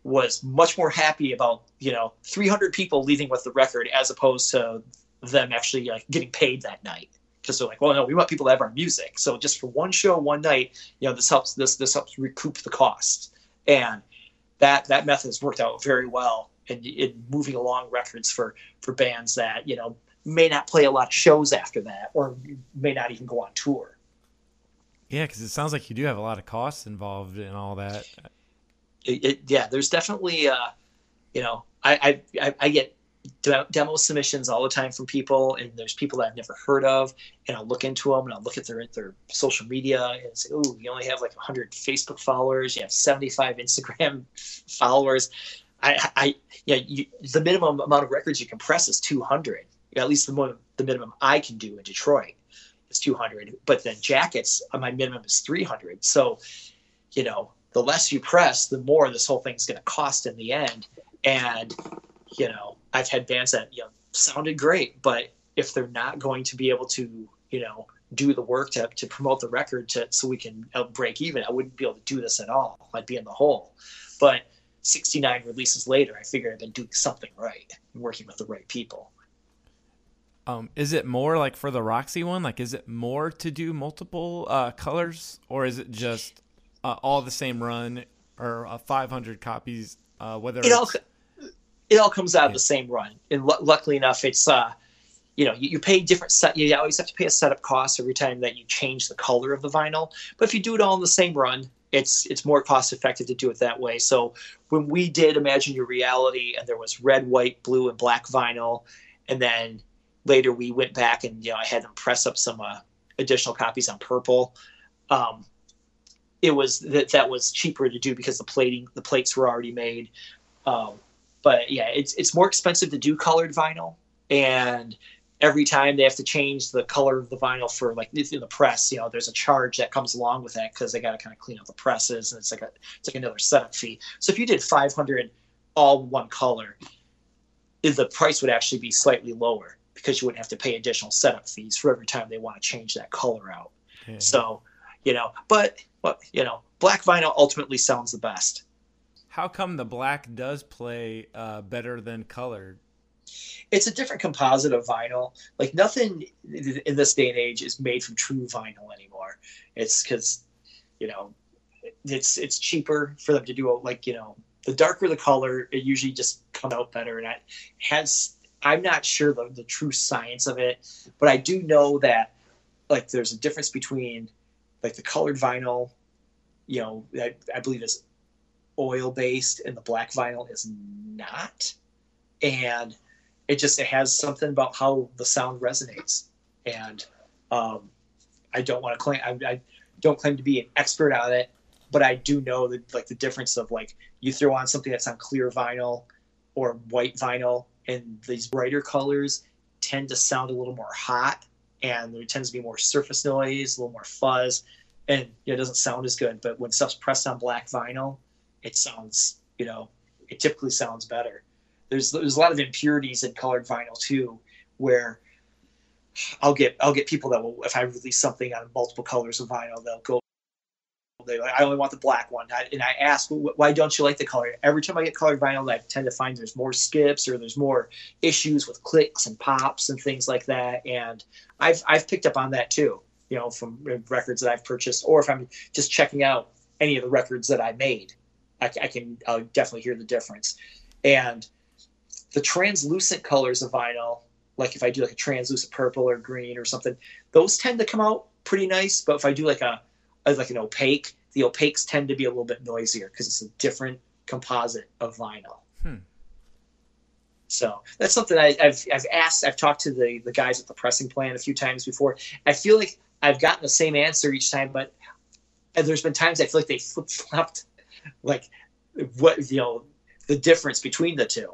was much more happy about you know 300 people leaving with the record as opposed to them actually like getting paid that night because they're like well no we want people to have our music so just for one show one night you know this helps this this helps recoup the cost. and that that method has worked out very well in, in moving along records for for bands that you know may not play a lot of shows after that or may not even go on tour yeah because it sounds like you do have a lot of costs involved in all that it, it, yeah, there's definitely, uh, you know, I, I, I get demo submissions all the time from people, and there's people that I've never heard of, and I'll look into them and I'll look at their their social media and say, oh, you only have like 100 Facebook followers, you have 75 Instagram [LAUGHS] followers. I, I, yeah, you, the minimum amount of records you can press is 200. At least the, the minimum I can do in Detroit is 200. But then jackets, uh, my minimum is 300. So, you know, the less you press, the more this whole thing's going to cost in the end. And you know, I've had bands that you know sounded great, but if they're not going to be able to, you know, do the work to, to promote the record to so we can break even, I wouldn't be able to do this at all. I'd be in the hole. But 69 releases later, I figured I've been doing something right and working with the right people. Um, is it more like for the Roxie one? Like, is it more to do multiple uh, colors, or is it just uh, all the same run or uh, 500 copies, uh, whether it all it all comes out yeah. of the same run. And l- luckily enough, it's uh, you know, you, you, pay different set. You always have to pay a setup cost every time that you change the color of the vinyl. But if you do it all in the same run, it's it's more cost effective to do it that way. So when we did Imagine Your Reality, and there was red, white, blue, and black vinyl, and then later we went back and you know I had them press up some uh, additional copies on purple. Um, it was that that was cheaper to do because the plating the plates were already made. Um, but yeah, it's it's more expensive to do colored vinyl, and every time they have to change the color of the vinyl for like in the press, you know, there's a charge that comes along with that because they got to kind of clean up the presses, and it's like a it's like another setup fee. So if you did 500 all one color, the price would actually be slightly lower because you wouldn't have to pay additional setup fees for every time they want to change that color out. Yeah. So, you know, but but you know, black vinyl ultimately sounds the best. How come the black does play uh, better than colored? It's a different composite of vinyl. Like nothing in this day and age is made from true vinyl anymore. It's because you know it's it's cheaper for them to do like you know the darker the color, it usually just comes out better. And it has I'm not sure the, the true science of it, but I do know that like there's a difference between like the colored vinyl, you know, I, I believe is oil based and the black vinyl is not. And it just it has something about how the sound resonates. And um, I don't want to claim I, I don't claim to be an expert on it, but I do know that like the difference of like you throw on something that's on clear vinyl or white vinyl, and these brighter colors tend to sound a little more hot, and there tends to be more surface noise, a little more fuzz, and you know, it doesn't sound as good. But when stuff's pressed on black vinyl, it sounds you know it typically sounds better. There's there's a lot of impurities in colored vinyl too, where I'll get I'll get people that will if I release something on multiple colors of vinyl, they'll go. They I only want the black one, I, and I ask why don't you like the color? Every time I get colored vinyl, I tend to find there's more skips or there's more issues with clicks and pops and things like that. And I've I've picked up on that too, you know, from records that I've purchased, or if I'm just checking out any of the records that I made, I, I can I'll definitely hear the difference. And the translucent colors of vinyl like if I do like a translucent purple or green or something, those tend to come out pretty nice. But if I do like a like an opaque, the opaques tend to be a little bit noisier because it's a different composite of vinyl. Hmm. So that's something I, have I've asked. I've talked to the the guys at the pressing plant a few times before. I feel like I've gotten the same answer each time, but there's been times I feel like they flip flopped, like what you know the difference between the two.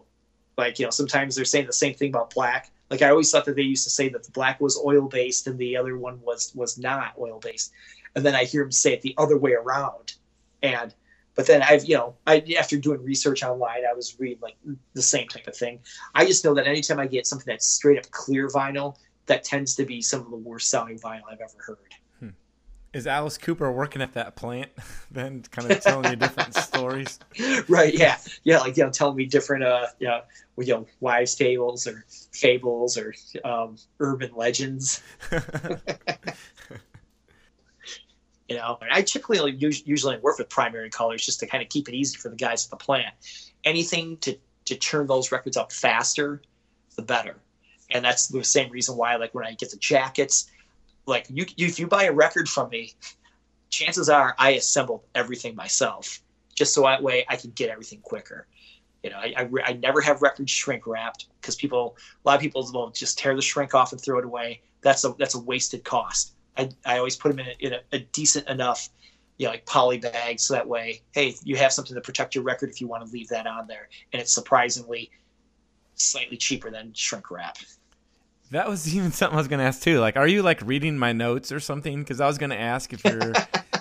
Like you know sometimes they're saying the same thing about black, like I always thought that they used to say that the black was oil based and the other one was was not oil based, and then I hear him say it the other way around, and but then I've you know I after doing research online I was reading like the same type of thing. I just know that anytime I get something that's straight up clear vinyl, that tends to be some of the worst sounding vinyl I've ever heard. Is Alice Cooper working at that plant [LAUGHS] then kind of telling you different [LAUGHS] stories? Right yeah. Yeah like you know telling me different uh you know, you know wives tables or fables or um, urban legends [LAUGHS] you know? I typically usually work with primary colors just to kind of keep it easy for the guys at the plant. Anything to to turn those records up faster the better. And that's the same reason why like when i get the jackets like you, you if you buy a record from me chances are i assembled everything myself just so that way i can get everything quicker. You know i, I, I never have records shrink wrapped because people a lot of people will just tear the shrink off and throw it away. That's a that's a wasted cost i, I always put them in, a, in a, a decent enough you know, like poly bag so that way hey you have something to protect your record if you want to leave that on there and it's surprisingly slightly cheaper than shrink wrap that was [LAUGHS] even something I was gonna ask too. Like, are you like reading my notes or something? Because I was gonna ask if your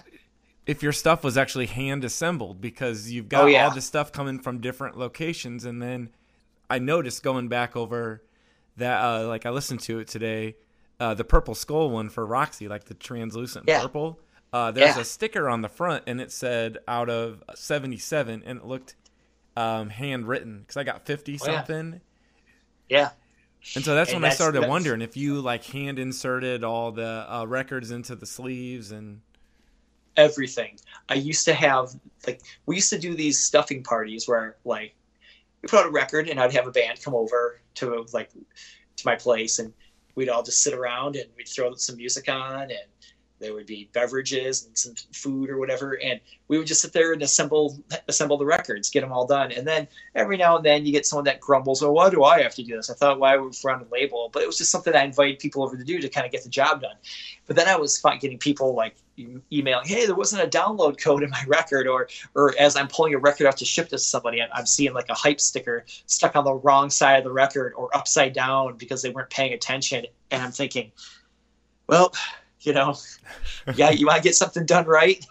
[LAUGHS] if your stuff was actually hand assembled because you've got oh, yeah. all the stuff coming from different locations, and then I noticed going back over that, uh, like I listened to it today, uh, the purple skull one for Roxie, like the translucent yeah. purple. Uh, there's yeah. a sticker on the front, and it said out of 77, and it looked um, handwritten because I got 50 something. yeah. And so that's and when that's, I started wondering if you like hand inserted all the uh, records into the sleeves and everything. I used to have like we used to do these stuffing parties where like we put out a record and I'd have a band come over to like to my place and we'd all just sit around and we'd throw some music on and there would be beverages and some food or whatever and we would just sit there and assemble assemble the records get them all done. And then every now and then you get someone that grumbles oh why do i have to do this? I thought why would we run a label? But it was just something i invited people over to do to kind of get the job done. But then i was getting people like emailing hey there wasn't a download code in my record or or as i'm pulling a record out to ship to somebody i'm seeing like a hype sticker stuck on the wrong side of the record or upside down because they weren't paying attention. And i'm thinking well you know, yeah, you want to get something done right.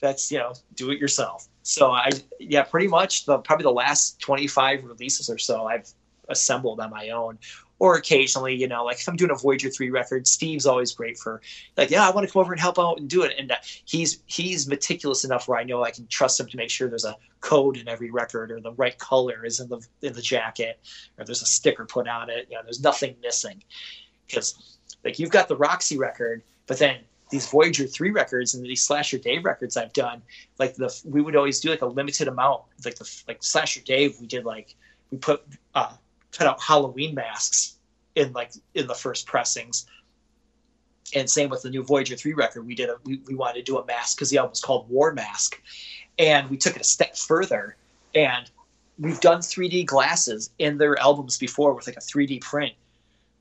That's you know, do it yourself. So I yeah, pretty much the probably the last 25 releases or so I've assembled on my own. Or occasionally, you know, like if I'm doing a Voyager three record, Steve's always great for like, yeah, I want to come over and help out and do it. And uh, he's he's meticulous enough where I know I can trust him to make sure there's a code in every record or the right color is in the in the jacket or there's a sticker put on it. You know, there's nothing missing because like you've got the Roxie record, but then these Voyager three records and these Slasher Dave records I've done, like the we would always do like a limited amount. Like the like Slasher Dave, we did like we put uh put out Halloween masks in like in the first pressings. And same with the new Voyager three record, we did a we, we wanted to do a mask because the album was called War Mask, and we took it a step further, and we've done 3D glasses in their albums before with like a 3D print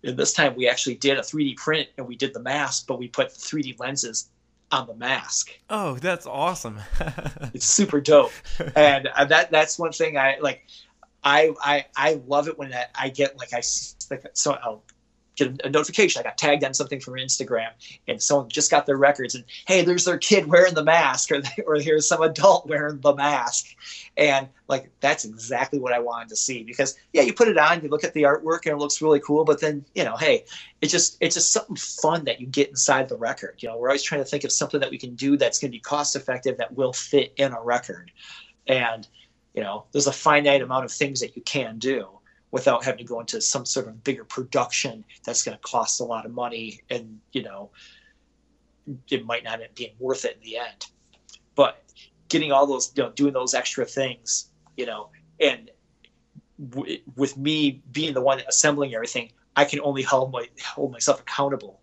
and this time we actually did a 3D print and we did the mask, but we put 3D lenses on the mask. Oh, that's awesome. [LAUGHS] it's super dope. And uh, that that's one thing I like I I I love it when I get like I like so I'll get a notification. I got tagged on something from Instagram, and someone just got their records, and hey, there's their kid wearing the mask, or [LAUGHS] or here's some adult wearing the mask, and like that's exactly what I wanted to see because yeah, you put it on, you look at the artwork, and it looks really cool, but then you know, hey, it's just it's just something fun that you get inside the record. You know, we're always trying to think of something that we can do that's going to be cost effective that will fit in a record, and you know, there's a finite amount of things that you can do without having to go into some sort of bigger production that's going to cost a lot of money and you know it might not end up being worth it in the end. But getting all those you know doing those extra things you know and w- with me being the one assembling everything i can only hold my hold myself accountable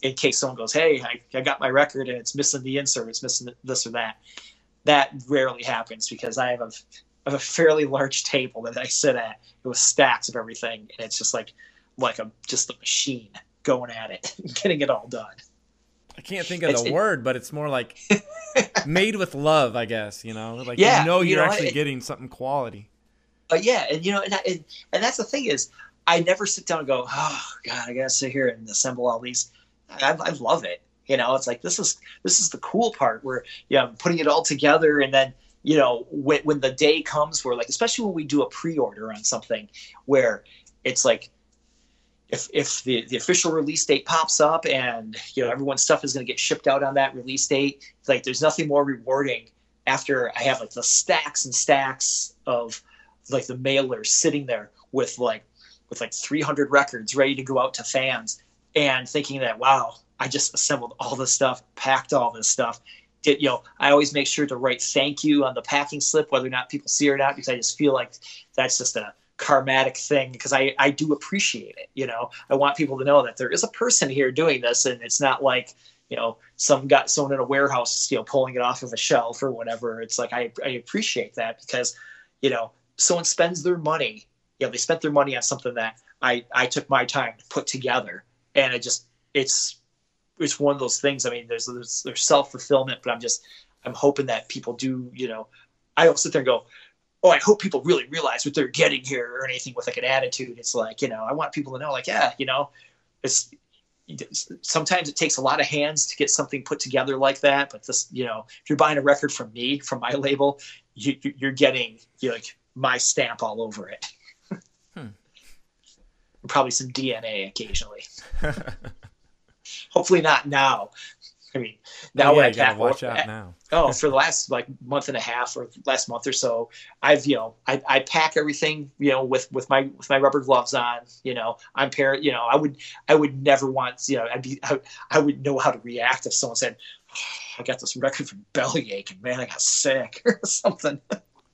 in case someone goes hey I, I got my record and it's missing the insert it's missing this or that. That rarely happens because i have a of a fairly large table that I sit at with stacks of everything, and it's just like like a just a machine going at it, [LAUGHS] getting it all done. I can't think of it's, the it, word, but it's more like [LAUGHS] made with love, I guess. You know, like yeah, you know you're you know, actually it, getting something quality. Uh, yeah, and you know, and, and and that's the thing is, I never sit down and go, oh god, I gotta sit here and assemble all these. I, I love it. You know, it's like this is this is the cool part where you know, I'm putting it all together and then you know when, when the day comes where like especially when we do a pre-order on something where it's like if if the, the official release date pops up and you know everyone's stuff is going to get shipped out on that release date like there's nothing more rewarding after i have like the stacks and stacks of like the mailers sitting there with like with like 300 records ready to go out to fans and thinking that wow i just assembled all this stuff packed all this stuff did you know i always make sure to write thank you on the packing slip whether or not people see it or not because i just feel like that's just a karmatic thing because I, I do appreciate it you know? I want people to know that there is a person here doing this and it's not like you know some got someone in a warehouse you know pulling it off of a shelf or whatever. It's like i, I appreciate that because you know someone spends their money you know they spent their money on something that i i took my time to put together and it just it's it's one of those things. I mean, there's there's, there's self fulfillment, but I'm just I'm hoping that people do. You know, I don't sit there and go, oh, I hope people really realize what they're getting here or anything with like an attitude. It's like you know, I want people to know, like, yeah, you know, it's sometimes it takes a lot of hands to get something put together like that. But this, you know, if you're buying a record from me, from my [LAUGHS] label, you, are getting you know, like my stamp all over it. Hmm. Probably some DNA occasionally. [LAUGHS] Hopefully not now. I mean, now oh, yeah, I gotta watch out now. oh, for the last like month and a half or last month or so, I've you know I, I pack everything you know with with my with my rubber gloves on. You know, I'm par you know I would I would never want you know I'd be I, I would know how to react if someone said oh, I got this record from bellyache and man I got sick [LAUGHS] or something.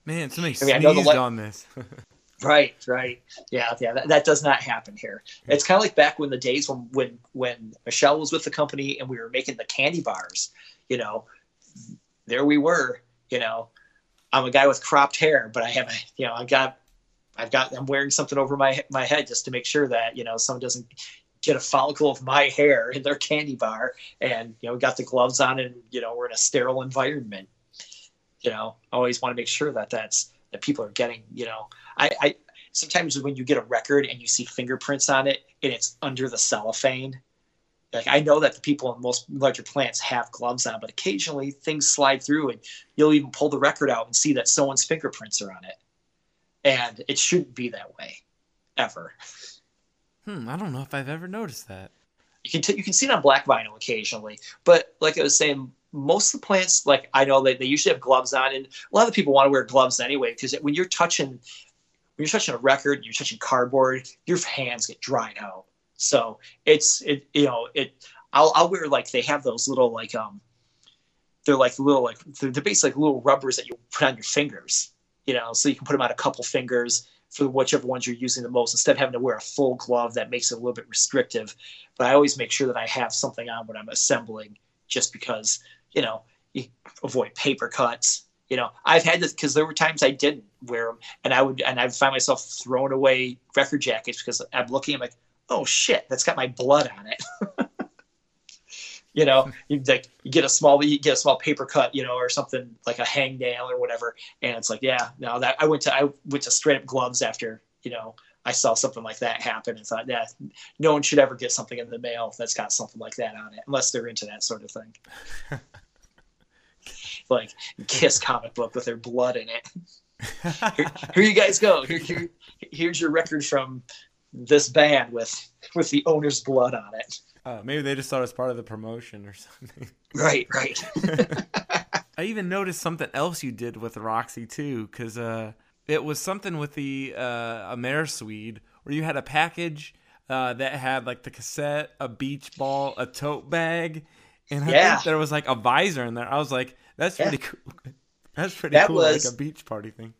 Man, somebody I mean, sneezed I on this. [LAUGHS] Right, right. Yeah, yeah. That, that does not happen here. It's kind of like back when the days when when when Michelle was with the company and we were making the candy bars. You know, there we were. You know, I'm a guy with cropped hair, but I have a you know I got I've got I'm wearing something over my my head just to make sure that you know someone doesn't get a follicle of my hair in their candy bar and you know we got the gloves on and you know we're in a sterile environment you know I always want to make sure that that's that people are getting you know I, I sometimes when you get a record and you see fingerprints on it and it's under the cellophane, like I know that the people in most larger plants have gloves on, but occasionally things slide through and you'll even pull the record out and see that someone's fingerprints are on it. And it shouldn't be that way, ever. Hmm, I don't know if I've ever noticed that. You can t- you can see it on black vinyl occasionally, but like I was saying, most of the plants, like I know they, they usually have gloves on, and a lot of people want to wear gloves anyway because when you're touching when you're touching a record, you're touching cardboard, your hands get dried out. So it's it you know it. I'll I'll wear like they have those little like um, they're like little like they're, they're basically like little rubbers that you put on your fingers. You know, so you can put them on a couple fingers for whichever ones you're using the most instead of having to wear a full glove that makes it a little bit restrictive. But I always make sure that I have something on when I'm assembling, just because you know you avoid paper cuts you know, I've had this because there were times I didn't wear them, and I would, and I would find myself throwing away record jackets because I'm looking, I'm like, oh shit, that's got my blood on it. [LAUGHS] you know, you like you get a small you get a small paper cut, you know, or something like a hangnail or whatever, and it's like, yeah, no, that I went to I went to straight up gloves after, you know, I saw something like that happen and thought, yeah, no one should ever get something in the mail that's got something like that on it, unless they're into that sort of thing. [LAUGHS] like Kiss comic book with their blood in it. [LAUGHS] here, here you guys go. Here, here, here's your record from this band with with the owner's blood on it. Uh, maybe they just thought it was part of the promotion or something. Right, right. [LAUGHS] I even noticed something else you did with Roxie too, because uh, it was something with the uh, Amerisweet where you had a package uh, that had like the cassette, a beach ball, a tote bag, and I Yeah. think there was like a visor in there. I was like, that's Yeah. pretty [LAUGHS] cool. That's pretty That cool, was- like a beach party thing.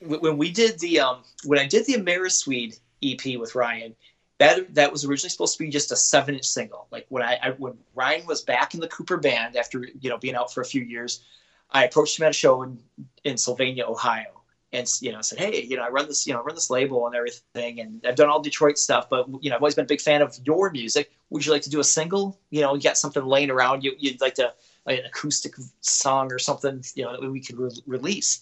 When we did the um when I did the Amerisweet EP with Ryan, that that was originally supposed to be just a seven inch single. Like when I, I when Ryan was back in the Cooper band after you know being out for a few years, I approached him at a show in in Sylvania, Ohio, and you know said, hey, you know I run this you know I run this label and everything, and I've done all Detroit stuff, but you know I've always been a big fan of your music. Would you like to do a single? You know, you got something laying around, you you'd like to like an acoustic song or something, you know, that we could re- release.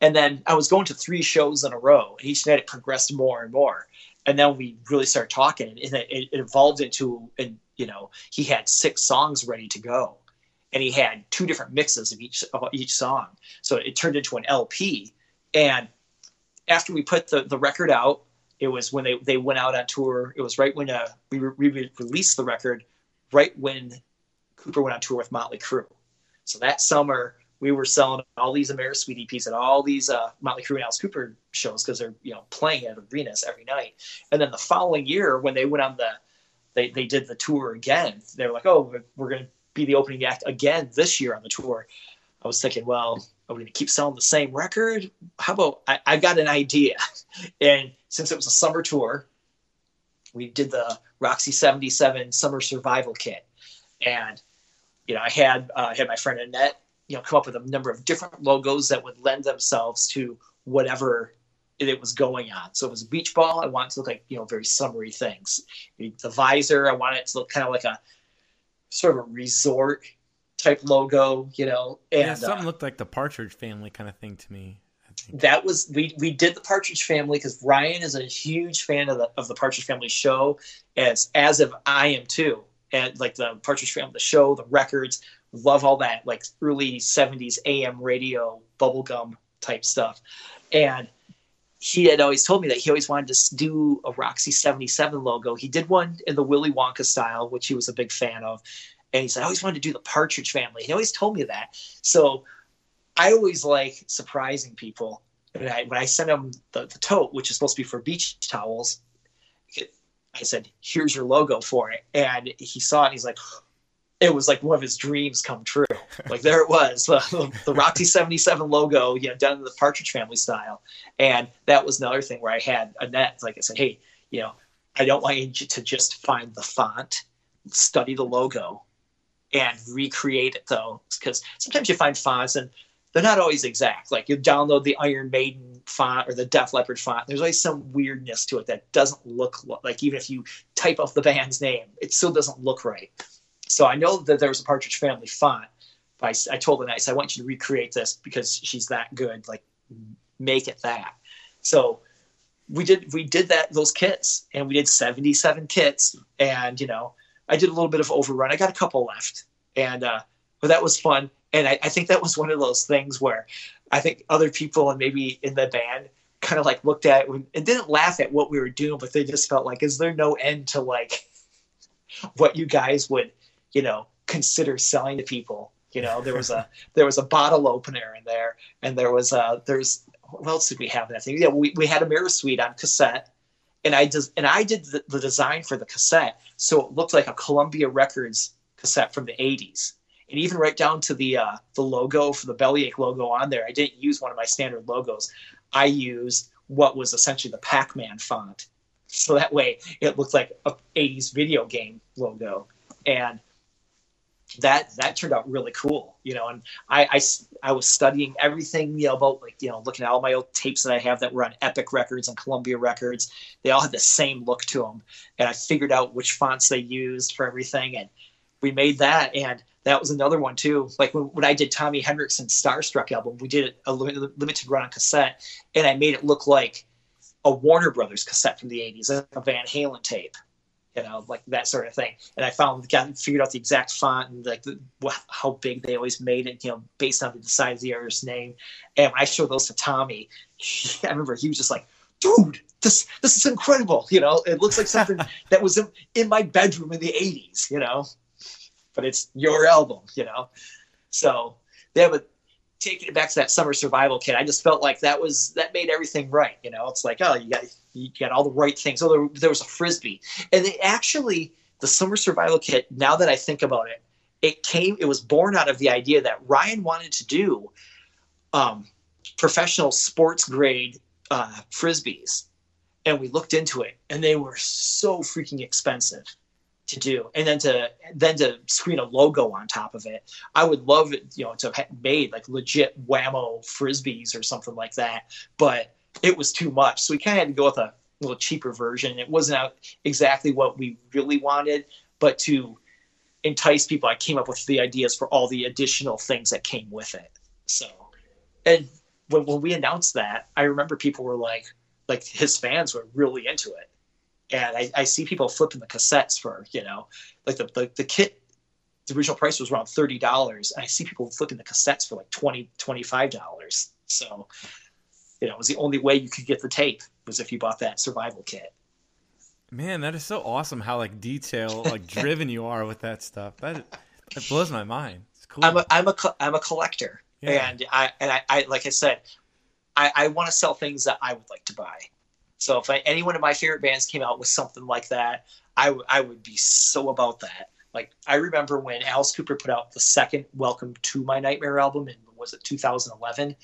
And then I was going to three shows in a row, and each night it progressed more and more. And then we really started talking, and it, it evolved into, and you know, he had six songs ready to go, and he had two different mixes of each of each song. So it turned into an LP. And after we put the the record out, it was when they they went out on tour. It was right when uh, we, re- we released the record, right when Cooper went on tour with Motley Crue. So that summer, we were selling all these Amerisweet EPs at all these uh, Motley Crue and Alice Cooper shows because they're you know playing at arenas every night. And then the following year, when they went on the they they did the tour again, they were like, oh, we're- we're going to be the opening act again this year on the tour. I was thinking, well, are we going to keep selling the same record? How about I, I got an idea, [LAUGHS] and since it was a summer tour, we did the Roxie '77 Summer Survival Kit, and you know, I had uh, I had my friend Annette, you know, come up with a number of different logos that would lend themselves to whatever it was going on. So it was a beach ball. I wanted it to look like you know very summery things. The visor, I wanted it to look kind of like a sort of a resort type logo, you know. And yeah, uh, something looked like the Partridge Family kind of thing to me. That was we we did the Partridge Family because Ryan is a huge fan of the of the Partridge Family show, as as of I am too, and like the Partridge Family, the show, the records, love all that like early '70s AM radio bubblegum type stuff, and he had always told me that he always wanted to do a Roxie 77 logo. He did one in the Willy Wonka style, which he was a big fan of. And he said, I always wanted to do the Partridge family. He always told me that. So I always like surprising people. When I, when I sent him the, the tote, which is supposed to be for beach towels, I said, here's your logo for it. And he saw it and he's like, it was like one of his dreams come true. Like there it was, the, the Roxie 77 logo, you know, done in the Partridge family style. And that was another thing where I had Annette, like I said, hey, you know, I don't want you to just find the font, study the logo, and recreate it though, because sometimes you find fonts and they're not always exact. Like you download the Iron Maiden font or the Def Leppard font, there's always some weirdness to it that doesn't look lo- like even if you type out the band's name, it still doesn't look right. So I know that there was a Partridge Family font. But I, I told the said, I want you to recreate this because she's that good. Like, make it that. So we did we did that those kits, and we did seventy seven kits, and you know I did a little bit of overrun. I got a couple left, and uh, but that was fun. And I, I think that was one of those things where I think other people and maybe in the band kind of like looked at it and didn't laugh at what we were doing, but they just felt like, is there no end to like [LAUGHS] what you guys would, you know, consider selling to people? You know, there was a [LAUGHS] there was a bottle opener in there, and there was a there's what else did we have in that thing? Yeah, we, we had Amerisweet on cassette, and I just and I did the, the design for the cassette, so it looked like a Columbia Records cassette from the '80s, and even right down to the uh, the logo for the bellyache logo on there. I didn't use one of my standard logos. I used what was essentially the Pac-Man font, so that way it looked like a '80s video game logo, and that that turned out really cool, you know. And I, I i was studying everything, you know, about like you know looking at all my old tapes that I have that were on Epic Records and Columbia Records. They all had the same look to them, and I figured out which fonts they used for everything. And we made that, and that was another one too. Like when, when I did Tommy Henriksen's Starstruck album, we did a limited run on cassette, and I made it look like a Warner Brothers cassette from the '80s, a Van Halen tape, you know, like that sort of thing. And I found got figured out the exact font and like the, how big they always made it, you know, based on the size of the artist's name. And when I showed those to Tommy, [LAUGHS] I remember he was just like, "Dude, this this is incredible!" You know, it looks like something [LAUGHS] that was in, in my bedroom in the '80s. You know, but it's your album, you know. So they have a taking it back to that summer survival kit. I just felt like that was that made everything right. You know, it's like oh, you got you got all the right things. Oh, there, there was a frisbee, and they actually the summer survival kit. Now that I think about it, it came. It was born out of the idea that Ryan wanted to do um, professional sports grade uh, frisbees, and we looked into it, and they were so freaking expensive to do. And then to then to screen a logo on top of it. I would love it you know to have made like legit Wham-O frisbees or something like that. But it was too much. So we kind of had to go with a little cheaper version. It wasn't exactly what we really wanted but to entice people i came up with the ideas for all the additional things that came with it. So and when, when we announced that i remember people were like like his fans were really into it and I, I see people flipping the cassettes for you know like the, the, the kit the original price was around thirty dollars. And I see people flipping the cassettes for like 20 25 dollars. So, you know, it was the only way you could get the tape was if you bought that survival kit. Man, that is so awesome how like detail like driven you are with that stuff. That that blows my mind. It's cool. I'm a I'm a I'm a collector, yeah. and I and I, I like I said, I I want to sell things that I would like to buy. So if I, any one of my favorite bands came out with something like that, I, I would be so about that. Like I remember when Alice Cooper put out the second "Welcome to My Nightmare" album in was it 2011.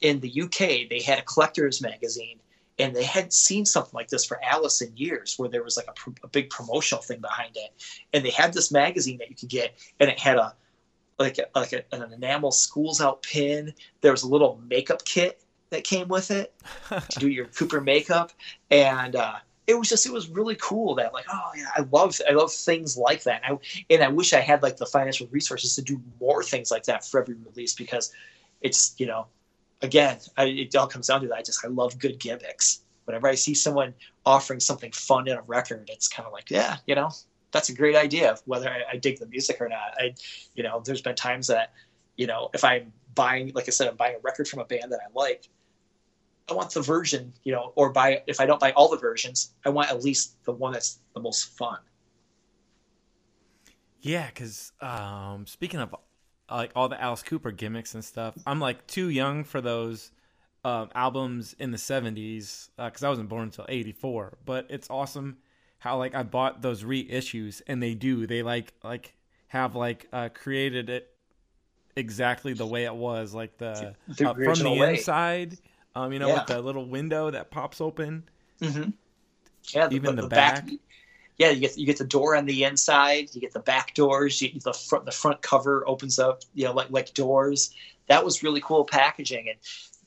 In the UK, they had a collector's magazine, and they hadn't seen something like this for Alice in years, where there was like a, pr- a big promotional thing behind it. And they had this magazine that you could get, and it had a like a, like a, an enamel schools out pin. There was a little makeup kit that came with it to do your Cooper makeup, and uh, it was just it was really cool that like oh yeah I love I love things like that, and I, and I wish I had like the financial resources to do more things like that for every release because it's you know again I, it all comes down to that I just I love good gimmicks. Whenever I see someone offering something fun in a record, it's kind of like yeah you know that's a great idea whether I, I dig the music or not. I you know there's been times that you know if I'm buying like I said I'm buying a record from a band that I like I want the version, you know, or buy if I don't buy all the versions, I want at least the one that's the most fun. Yeah, because um, speaking of like all the Alice Cooper gimmicks and stuff, I'm like too young for those um, albums in the '70s because uh, I wasn't born until '84. But it's awesome how like I bought those reissues and they do they like like have like uh, created it exactly the way it was, like the, the uh, from the way. inside um, you know, yeah. with the little window that pops open. Mm-hmm. Yeah, even the, the, the back. back. Yeah, you get you get the door on the inside. You get the back doors. You, the front the front cover opens up. You know, like like doors. That was really cool packaging and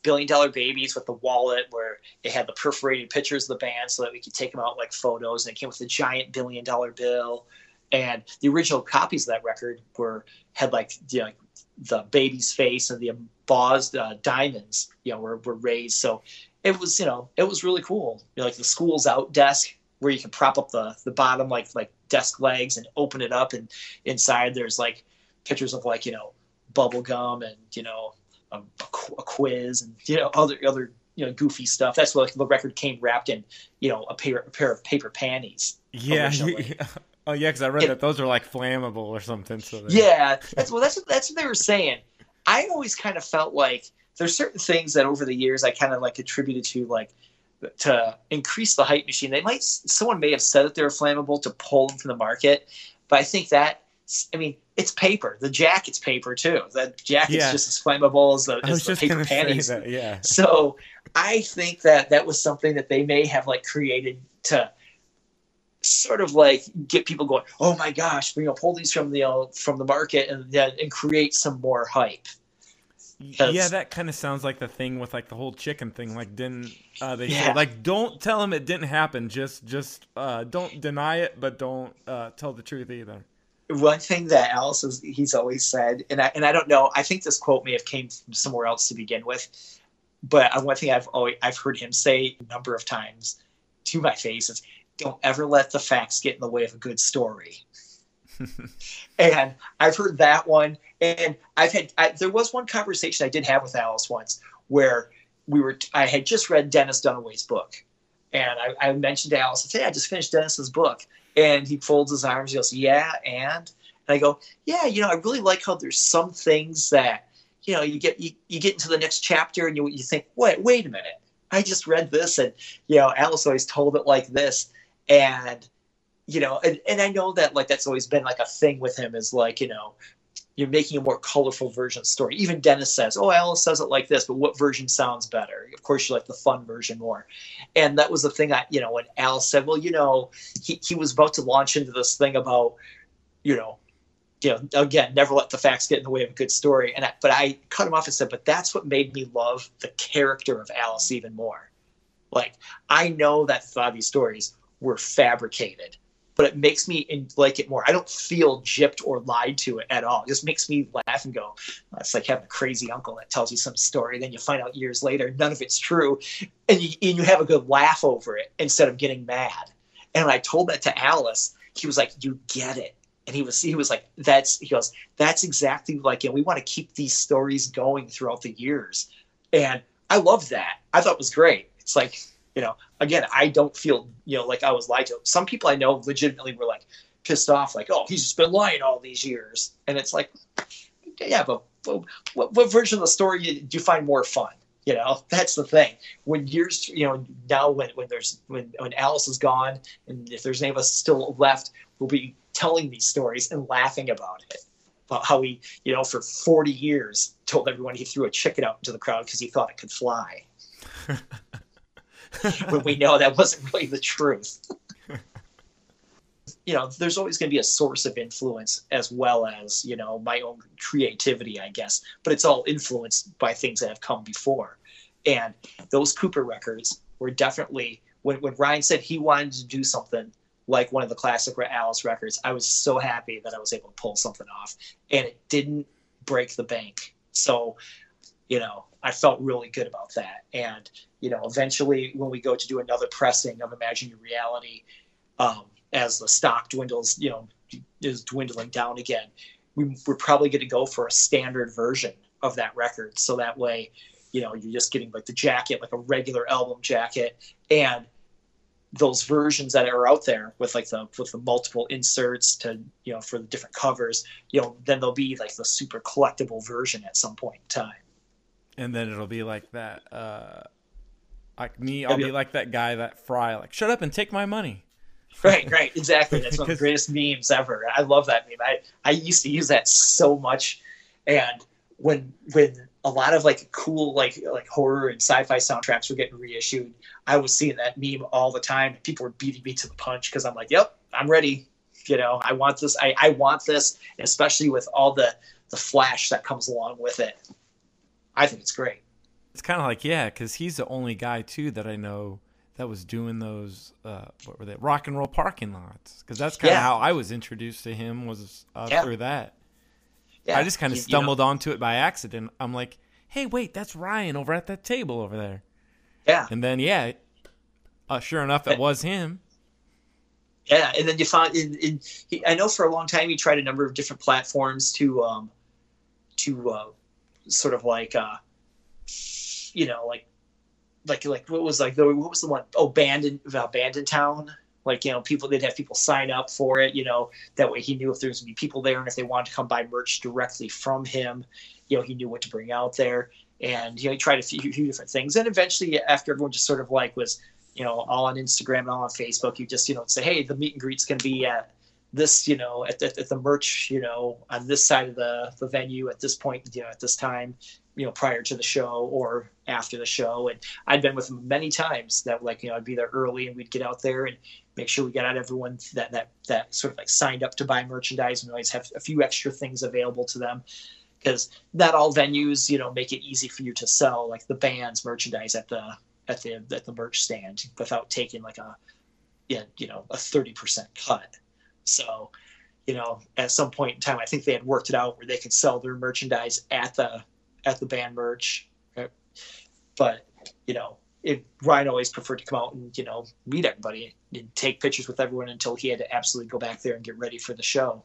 billion dollar babies with the wallet where it had the perforated pictures of the band so that we could take them out like photos and it came with a giant billion dollar bill and the original copies of that record were had like you know, the baby's face and the embossed uh, diamonds, you know, were, were raised. So it was, you know, it was really cool. You know, like the school's out desk where you can prop up the, the bottom, like, like desk legs and open it up. And inside there's like pictures of like, you know, bubble gum and, you know, a, a quiz and, you know, other, other, you know, goofy stuff. That's what like, the record came wrapped in, you know, a pair, a pair of paper panties. Yeah. [LAUGHS] Oh yeah, because I read it, that those are like flammable or something. So yeah, that's well, that's that's what they were saying. I always kind of felt like there's certain things that over the years I kind of like attributed to like to increase the hype machine. They might someone may have said that they're flammable to pull them from the market, but I think that I mean it's paper. The jacket's paper too. That jacket's yeah. just as flammable as the, as the paper panties. That, yeah. So I think that that was something that they may have like created to sort of like get people going, oh my gosh, you know, pull these from the uh, from the market and then and create some more hype. Yeah, that kind of sounds like the thing with like the whole chicken thing. Like, didn't uh, they yeah. say like don't tell them it didn't happen? Just just uh, don't deny it, but don't uh, tell the truth either. one thing that Alice is he's always said, and I and I don't know, I think this quote may have came from somewhere else to begin with, but one thing I've always I've heard him say a number of times to my face is, "Don't ever let the facts get in the way of a good story." [LAUGHS] and I've heard that one, and I've had I, there was one conversation I did have with Alice once where we were I had just read Dennis Dunaway's book, and I, I mentioned to Alice, "I "Hey, I just finished Dennis's book," and he folds his arms. He goes, "Yeah," and and I go, "Yeah, you know, I really like how there's some things that." You know, you get you, you get into the next chapter and you you think, wait, wait a minute, I just read this, and you know, Alice always told it like this, and you know, and, and I know that like that's always been like a thing with him is like, you know, you're making a more colorful version of the story. Even Dennis says, Oh, Alice says it like this, but what version sounds better? Of course, you like the fun version more. And that was the thing I, you know, when Alice said, Well, you know, he, he was about to launch into this thing about, you know, you know, again, never let the facts get in the way of a good story. And I, but I cut him off and said, But that's what made me love the character of Alice even more. Like, I know that of these stories were fabricated but it makes me in, like it more. I don't feel gypped or lied to it at all. It just makes me laugh and go, oh, it's like having a crazy uncle that tells you some story. Then you find out years later, none of it's true. And you, and you have a good laugh over it instead of getting mad. And when I told that to Alice, he was like, you get it. And he was, he was like, that's, he goes, that's exactly like, and we want to keep these stories going throughout the years. And I loved that. I thought it was great. It's like, you know, again, I don't feel, you know, like I was lied to. Some people I know legitimately were like pissed off, like, oh, he's just been lying all these years. And it's like, yeah, but what, what version of the story do you find more fun? You know, [LAUGHS] that's the thing. When years, you know, now when, when there's when when Alice is gone, and if there's any of us still left, we'll be telling these stories and laughing about it. About how he, you know, for 40 years told everyone he threw a chicken out into the crowd because he thought it could fly. [LAUGHS] [LAUGHS] when we know that wasn't really the truth. [LAUGHS] you know, there's always going to be a source of influence as well as, you know, my own creativity, I guess, but it's all influenced by things that have come before. And those Cooper records were definitely, when, when Ryan said he wanted to do something like one of the classic Alice records, I was so happy that I was able to pull something off. And it didn't break the bank. So, you know, I felt really good about that. And you know, eventually when we go to do another pressing of Imagine Your Reality, um, as the stock dwindles, you know, is dwindling down again, we, we're probably going to go for a standard version of that record. So that way, you know, you're just getting like the jacket, like a regular album jacket, and those versions that are out there with like the with the multiple inserts to you know for the different covers you know then there'll be like the super collectible version at some point in time and then it'll be like that uh like me, I'll be like that guy, that fry, like, shut up and take my money. Right, right, exactly. [LAUGHS] That's one of the greatest memes ever. I love that meme. I, I used to use that so much. And when when a lot of like cool like like horror and sci-fi soundtracks were getting reissued, I was seeing that meme all the time. People were beating me to the punch because I'm like, yep, I'm ready. You know, I want this. I, I want this, especially with all the the flash that comes along with it. I think it's great it's kind of like yeah, because he's the only guy too that I know that was doing those uh, what were they rock and roll parking lots because that's kind of yeah. how I was introduced to him was uh, yeah. through that. Yeah. I just kind of stumbled you know, onto it by accident. I'm like, hey, wait, that's Ryan over at that table over there. Yeah. And then yeah, uh, sure enough, it was him. Yeah, and then you find in, in he, I know for a long time he tried a number of different platforms to um to uh, sort of like uh you know, like like like what was like the what was the one? Oh, abandoned abandoned town. Like you know, people they'd have people sign up for it. You know, that way he knew if there was gonna be people there and if they wanted to come buy merch directly from him, you know, he knew what to bring out there. And you know, he tried a few, few different things. And eventually, after everyone just sort of like was, you know, all on Instagram and all on Facebook, you just you know say, hey, the meet and greet's gonna be at this, you know, at the, at the merch, you know, on this side of the, the venue at this point, you know, at this time, you know, prior to the show or after the show. And I'd been with him many times that like, you know, I'd be there early and we'd get out there and make sure we got out everyone that, that, that sort of like signed up to buy merchandise and always have a few extra things available to them. Because not all venues, you know, make it easy for you to sell like the band's merchandise at the at the at the merch stand without taking like a you know, a thirty percent cut. So, you know, at some point in time, I think they had worked it out where they could sell their merchandise at the at the band merch. But you know, it, Ryan always preferred to come out and you know meet everybody and take pictures with everyone until he had to absolutely go back there and get ready for the show.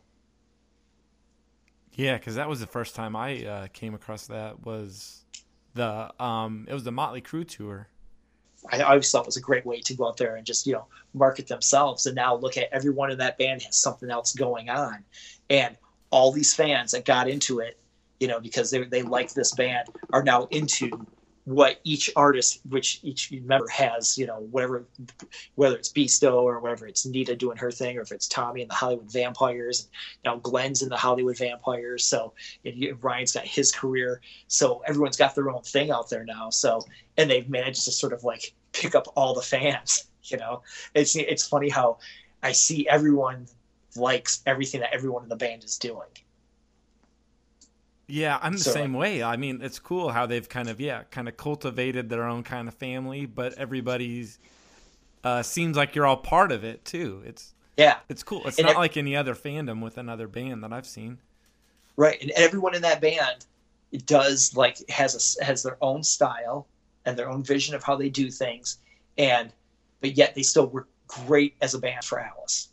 Yeah, because that was the first time I uh, came across that was the um it was the Motley Crue tour. I always thought was a great way to go out there and just you know market themselves and now look at everyone in that band has something else going on. And all these fans that got into it you know because they, they like this band are now into what each artist, which each member has, you know, whatever, whether it's Beasto or whatever it's Nita doing her thing, or if it's Tommy and the Hollywood Vampires, and now Glen's in the Hollywood Vampires. So and Ryan's got his career. So everyone's got their own thing out there now. So and they've managed to sort of like pick up all the fans. [LAUGHS] You know, it's it's funny how I see everyone likes everything that everyone in the band is doing. Yeah, I'm the so, same way. I mean, it's cool how they've kind of yeah, kind of cultivated their own kind of family, but everybody's uh, seems like you're all part of it too. It's yeah, it's cool. It's and not like any other fandom with another band that I've seen. Right, and everyone in that band does like has a, has their own style and their own vision of how they do things, and but yet they still work great as a band for Alice,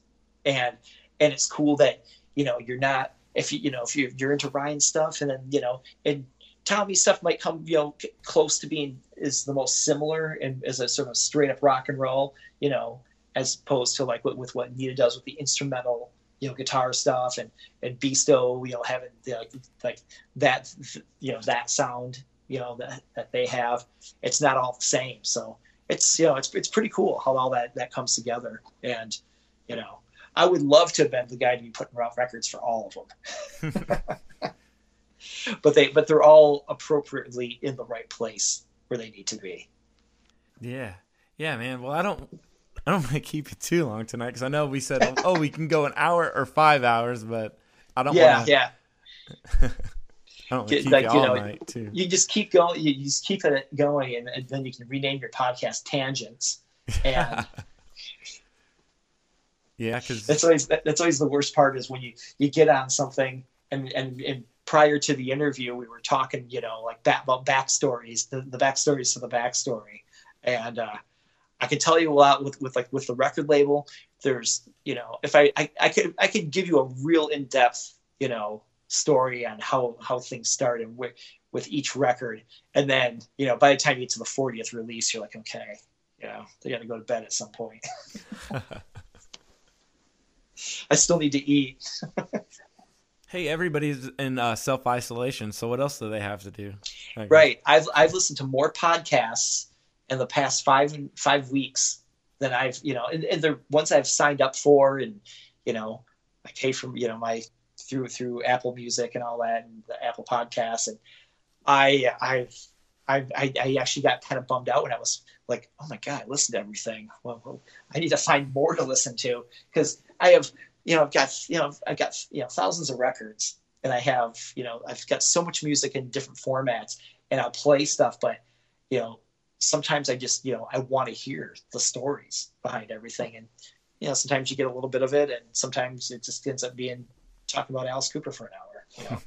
and and it's cool that you know you're not if you you know if you you're into Ryan stuff, and then you know and Tommy stuff might come you know close to being is the most similar and is a sort of straight up rock and roll, you know, as opposed to like with, with what Nita does with the instrumental you know guitar stuff and and Beasto you know having the, like like that you know that sound you know that that they have it's not all the same so it's you know it's it's pretty cool how all that that comes together and you know I would love to have been the guy to be putting out records for all of them. [LAUGHS] but they but they're all appropriately in the right place where they need to be. Yeah. Yeah, man. Well, I don't I don't [LAUGHS] want to keep you too long tonight because I know we said oh we can go an hour or five hours, but I don't. Yeah, wanna... yeah. [LAUGHS] I don't keep like, you, you all know, night too. You just keep going. You just keep it going, and, and then you can rename your podcast Tangents. And yeah, because that's always that's always the worst part is when you you get on something and and, and prior to the interview we were talking you know like that about backstories the, the backstories to the backstory and uh, I could tell you a lot with, with like with the record label. There's, you know, if I, I, I could I could give you a real in depth, you know, story on how how things started with with each record, and then you know by the time you get to the 40th release, you're like, okay, you know, they got to go to bed at some point. [LAUGHS] [LAUGHS] [LAUGHS] I still need to eat. [LAUGHS] hey, everybody's in uh, self isolation, so what else do they have to do? Right. I've I've listened to more podcasts in the past five five weeks than I've you know, and, and the ones I've signed up for, and you know, I pay for you know my through through Apple Music and all that, and the Apple Podcasts, and I I, I, I actually got kind of bummed out when I was like, oh my god, I listened to everything. Well, well I need to find more to listen to because I have, you know, I've got, you know, I've got, you know, thousands of records, and I have, you know, I've got so much music in different formats, and I'll play stuff, but, you know, sometimes I just, you know, I want to hear the stories behind everything, and you know, sometimes you get a little bit of it, and sometimes it just ends up being talking about Alice Cooper for an hour. You know?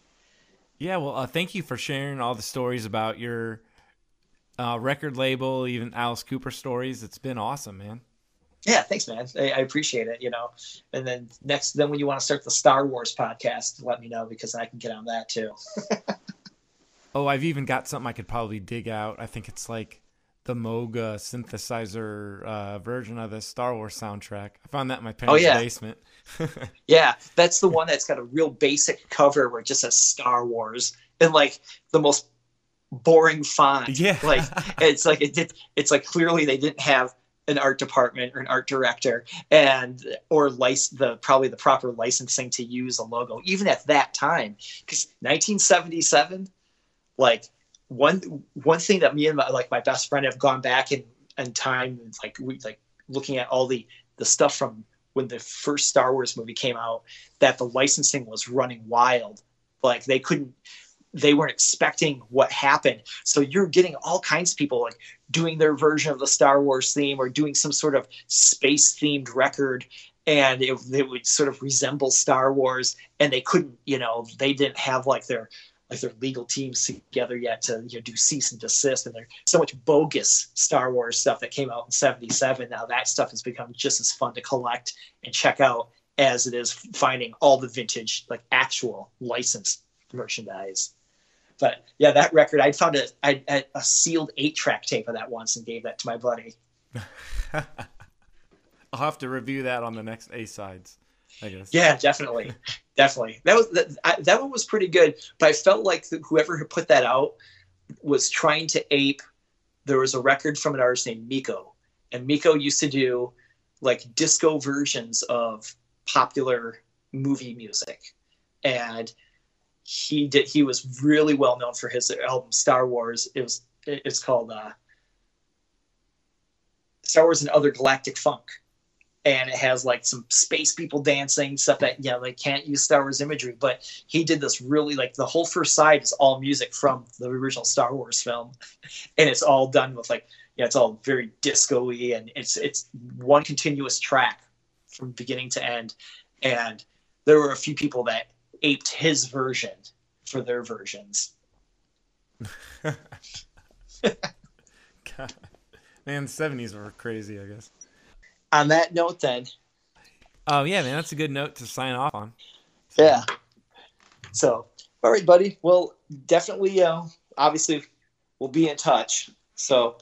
[LAUGHS] yeah, well, uh, thank you for sharing all the stories about your uh, record label, even Alice Cooper stories. It's been awesome, man. Yeah thanks man. I, I, appreciate it you know. And then next then when you want to start the star wars podcast let me know because i can get on that too. [LAUGHS] Oh i've even got something i could probably dig out. I think it's like the moog synthesizer uh, version of the star wars soundtrack. I found that in my parents' oh, yeah. basement. [LAUGHS] Yeah that's the one that's got a real basic cover where it just says star wars. And like the most boring font. Yeah. [LAUGHS] Like it's like it did it's like clearly they didn't have an art department or an art director and or license the probably the proper licensing to use a logo even at that time. Because 1977 like one one thing that me and my, like my best friend have gone back in in time like we like looking at all the the stuff from when the first Star Wars movie came out that the licensing was running wild. Like they couldn't they weren't expecting what happened. So you're getting all kinds of people like doing their version of the Star Wars theme or doing some sort of space themed record and it, it would sort of resemble Star Wars, and they couldn't, you know, they didn't have like their like their legal teams together yet to you know, do cease and desist, and there's so much bogus Star Wars stuff that came out in '77. Now that stuff has become just as fun to collect and check out as it is finding all the vintage, like actual licensed merchandise. But yeah, that record, I found a, I, a sealed eight track tape of that once and gave that to my buddy. [LAUGHS] I'll have to review that on the next A sides. I guess. Yeah, definitely, [LAUGHS] definitely. That was that, I, that one was pretty good, but I felt like the, whoever had put that out was trying to ape. There was a record from an artist named Meco, and Meco used to do like disco versions of popular movie music, and he did. He was really well known for his album Star Wars. It was it's called uh, Star Wars and Other Galactic Funk and it has like some space people dancing stuff that you know they can't use Star Wars imagery, but he did this really like the whole first side is all music from the original Star Wars film, [LAUGHS] and it's all done with like yeah, it's all very disco-y and it's it's one continuous track from beginning to end, and there were a few people that aped his version for their versions. [LAUGHS] God. Man, seventies were crazy, I guess on that note, then. Oh yeah, man, that's a good note to sign off on. Yeah. So, all right, buddy. Well, definitely. Uh, obviously, we'll be in touch. So,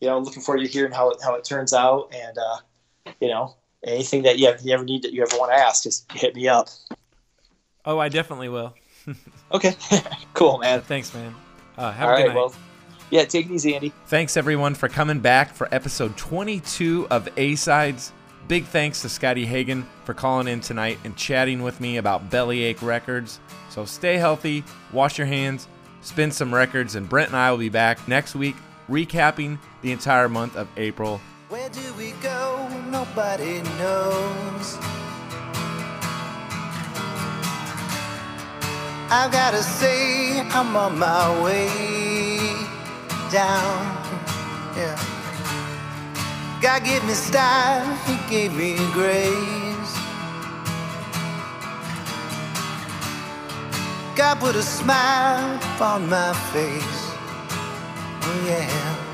you know, looking forward to hearing how it how it turns out, and uh, you know, anything that you, have, you ever need that you ever want to ask, just hit me up. Oh, I definitely will. [LAUGHS] okay, [LAUGHS] cool, man. Thanks, man. Uh, have All a good right, night. Well, yeah, take it easy, Andy. Thanks everyone for coming back for episode 22 of A Sides. Big thanks to Scotty Hagen for calling in tonight and chatting with me about Bellyache Records. So stay healthy, wash your hands, spin some records, and Brent and I will be back next week recapping the entire month of April. Where do we go? Nobody knows. I've gotta say, I'm on my way down. Yeah. God gave me style, He gave me grace. God put a smile upon my face. Oh, yeah.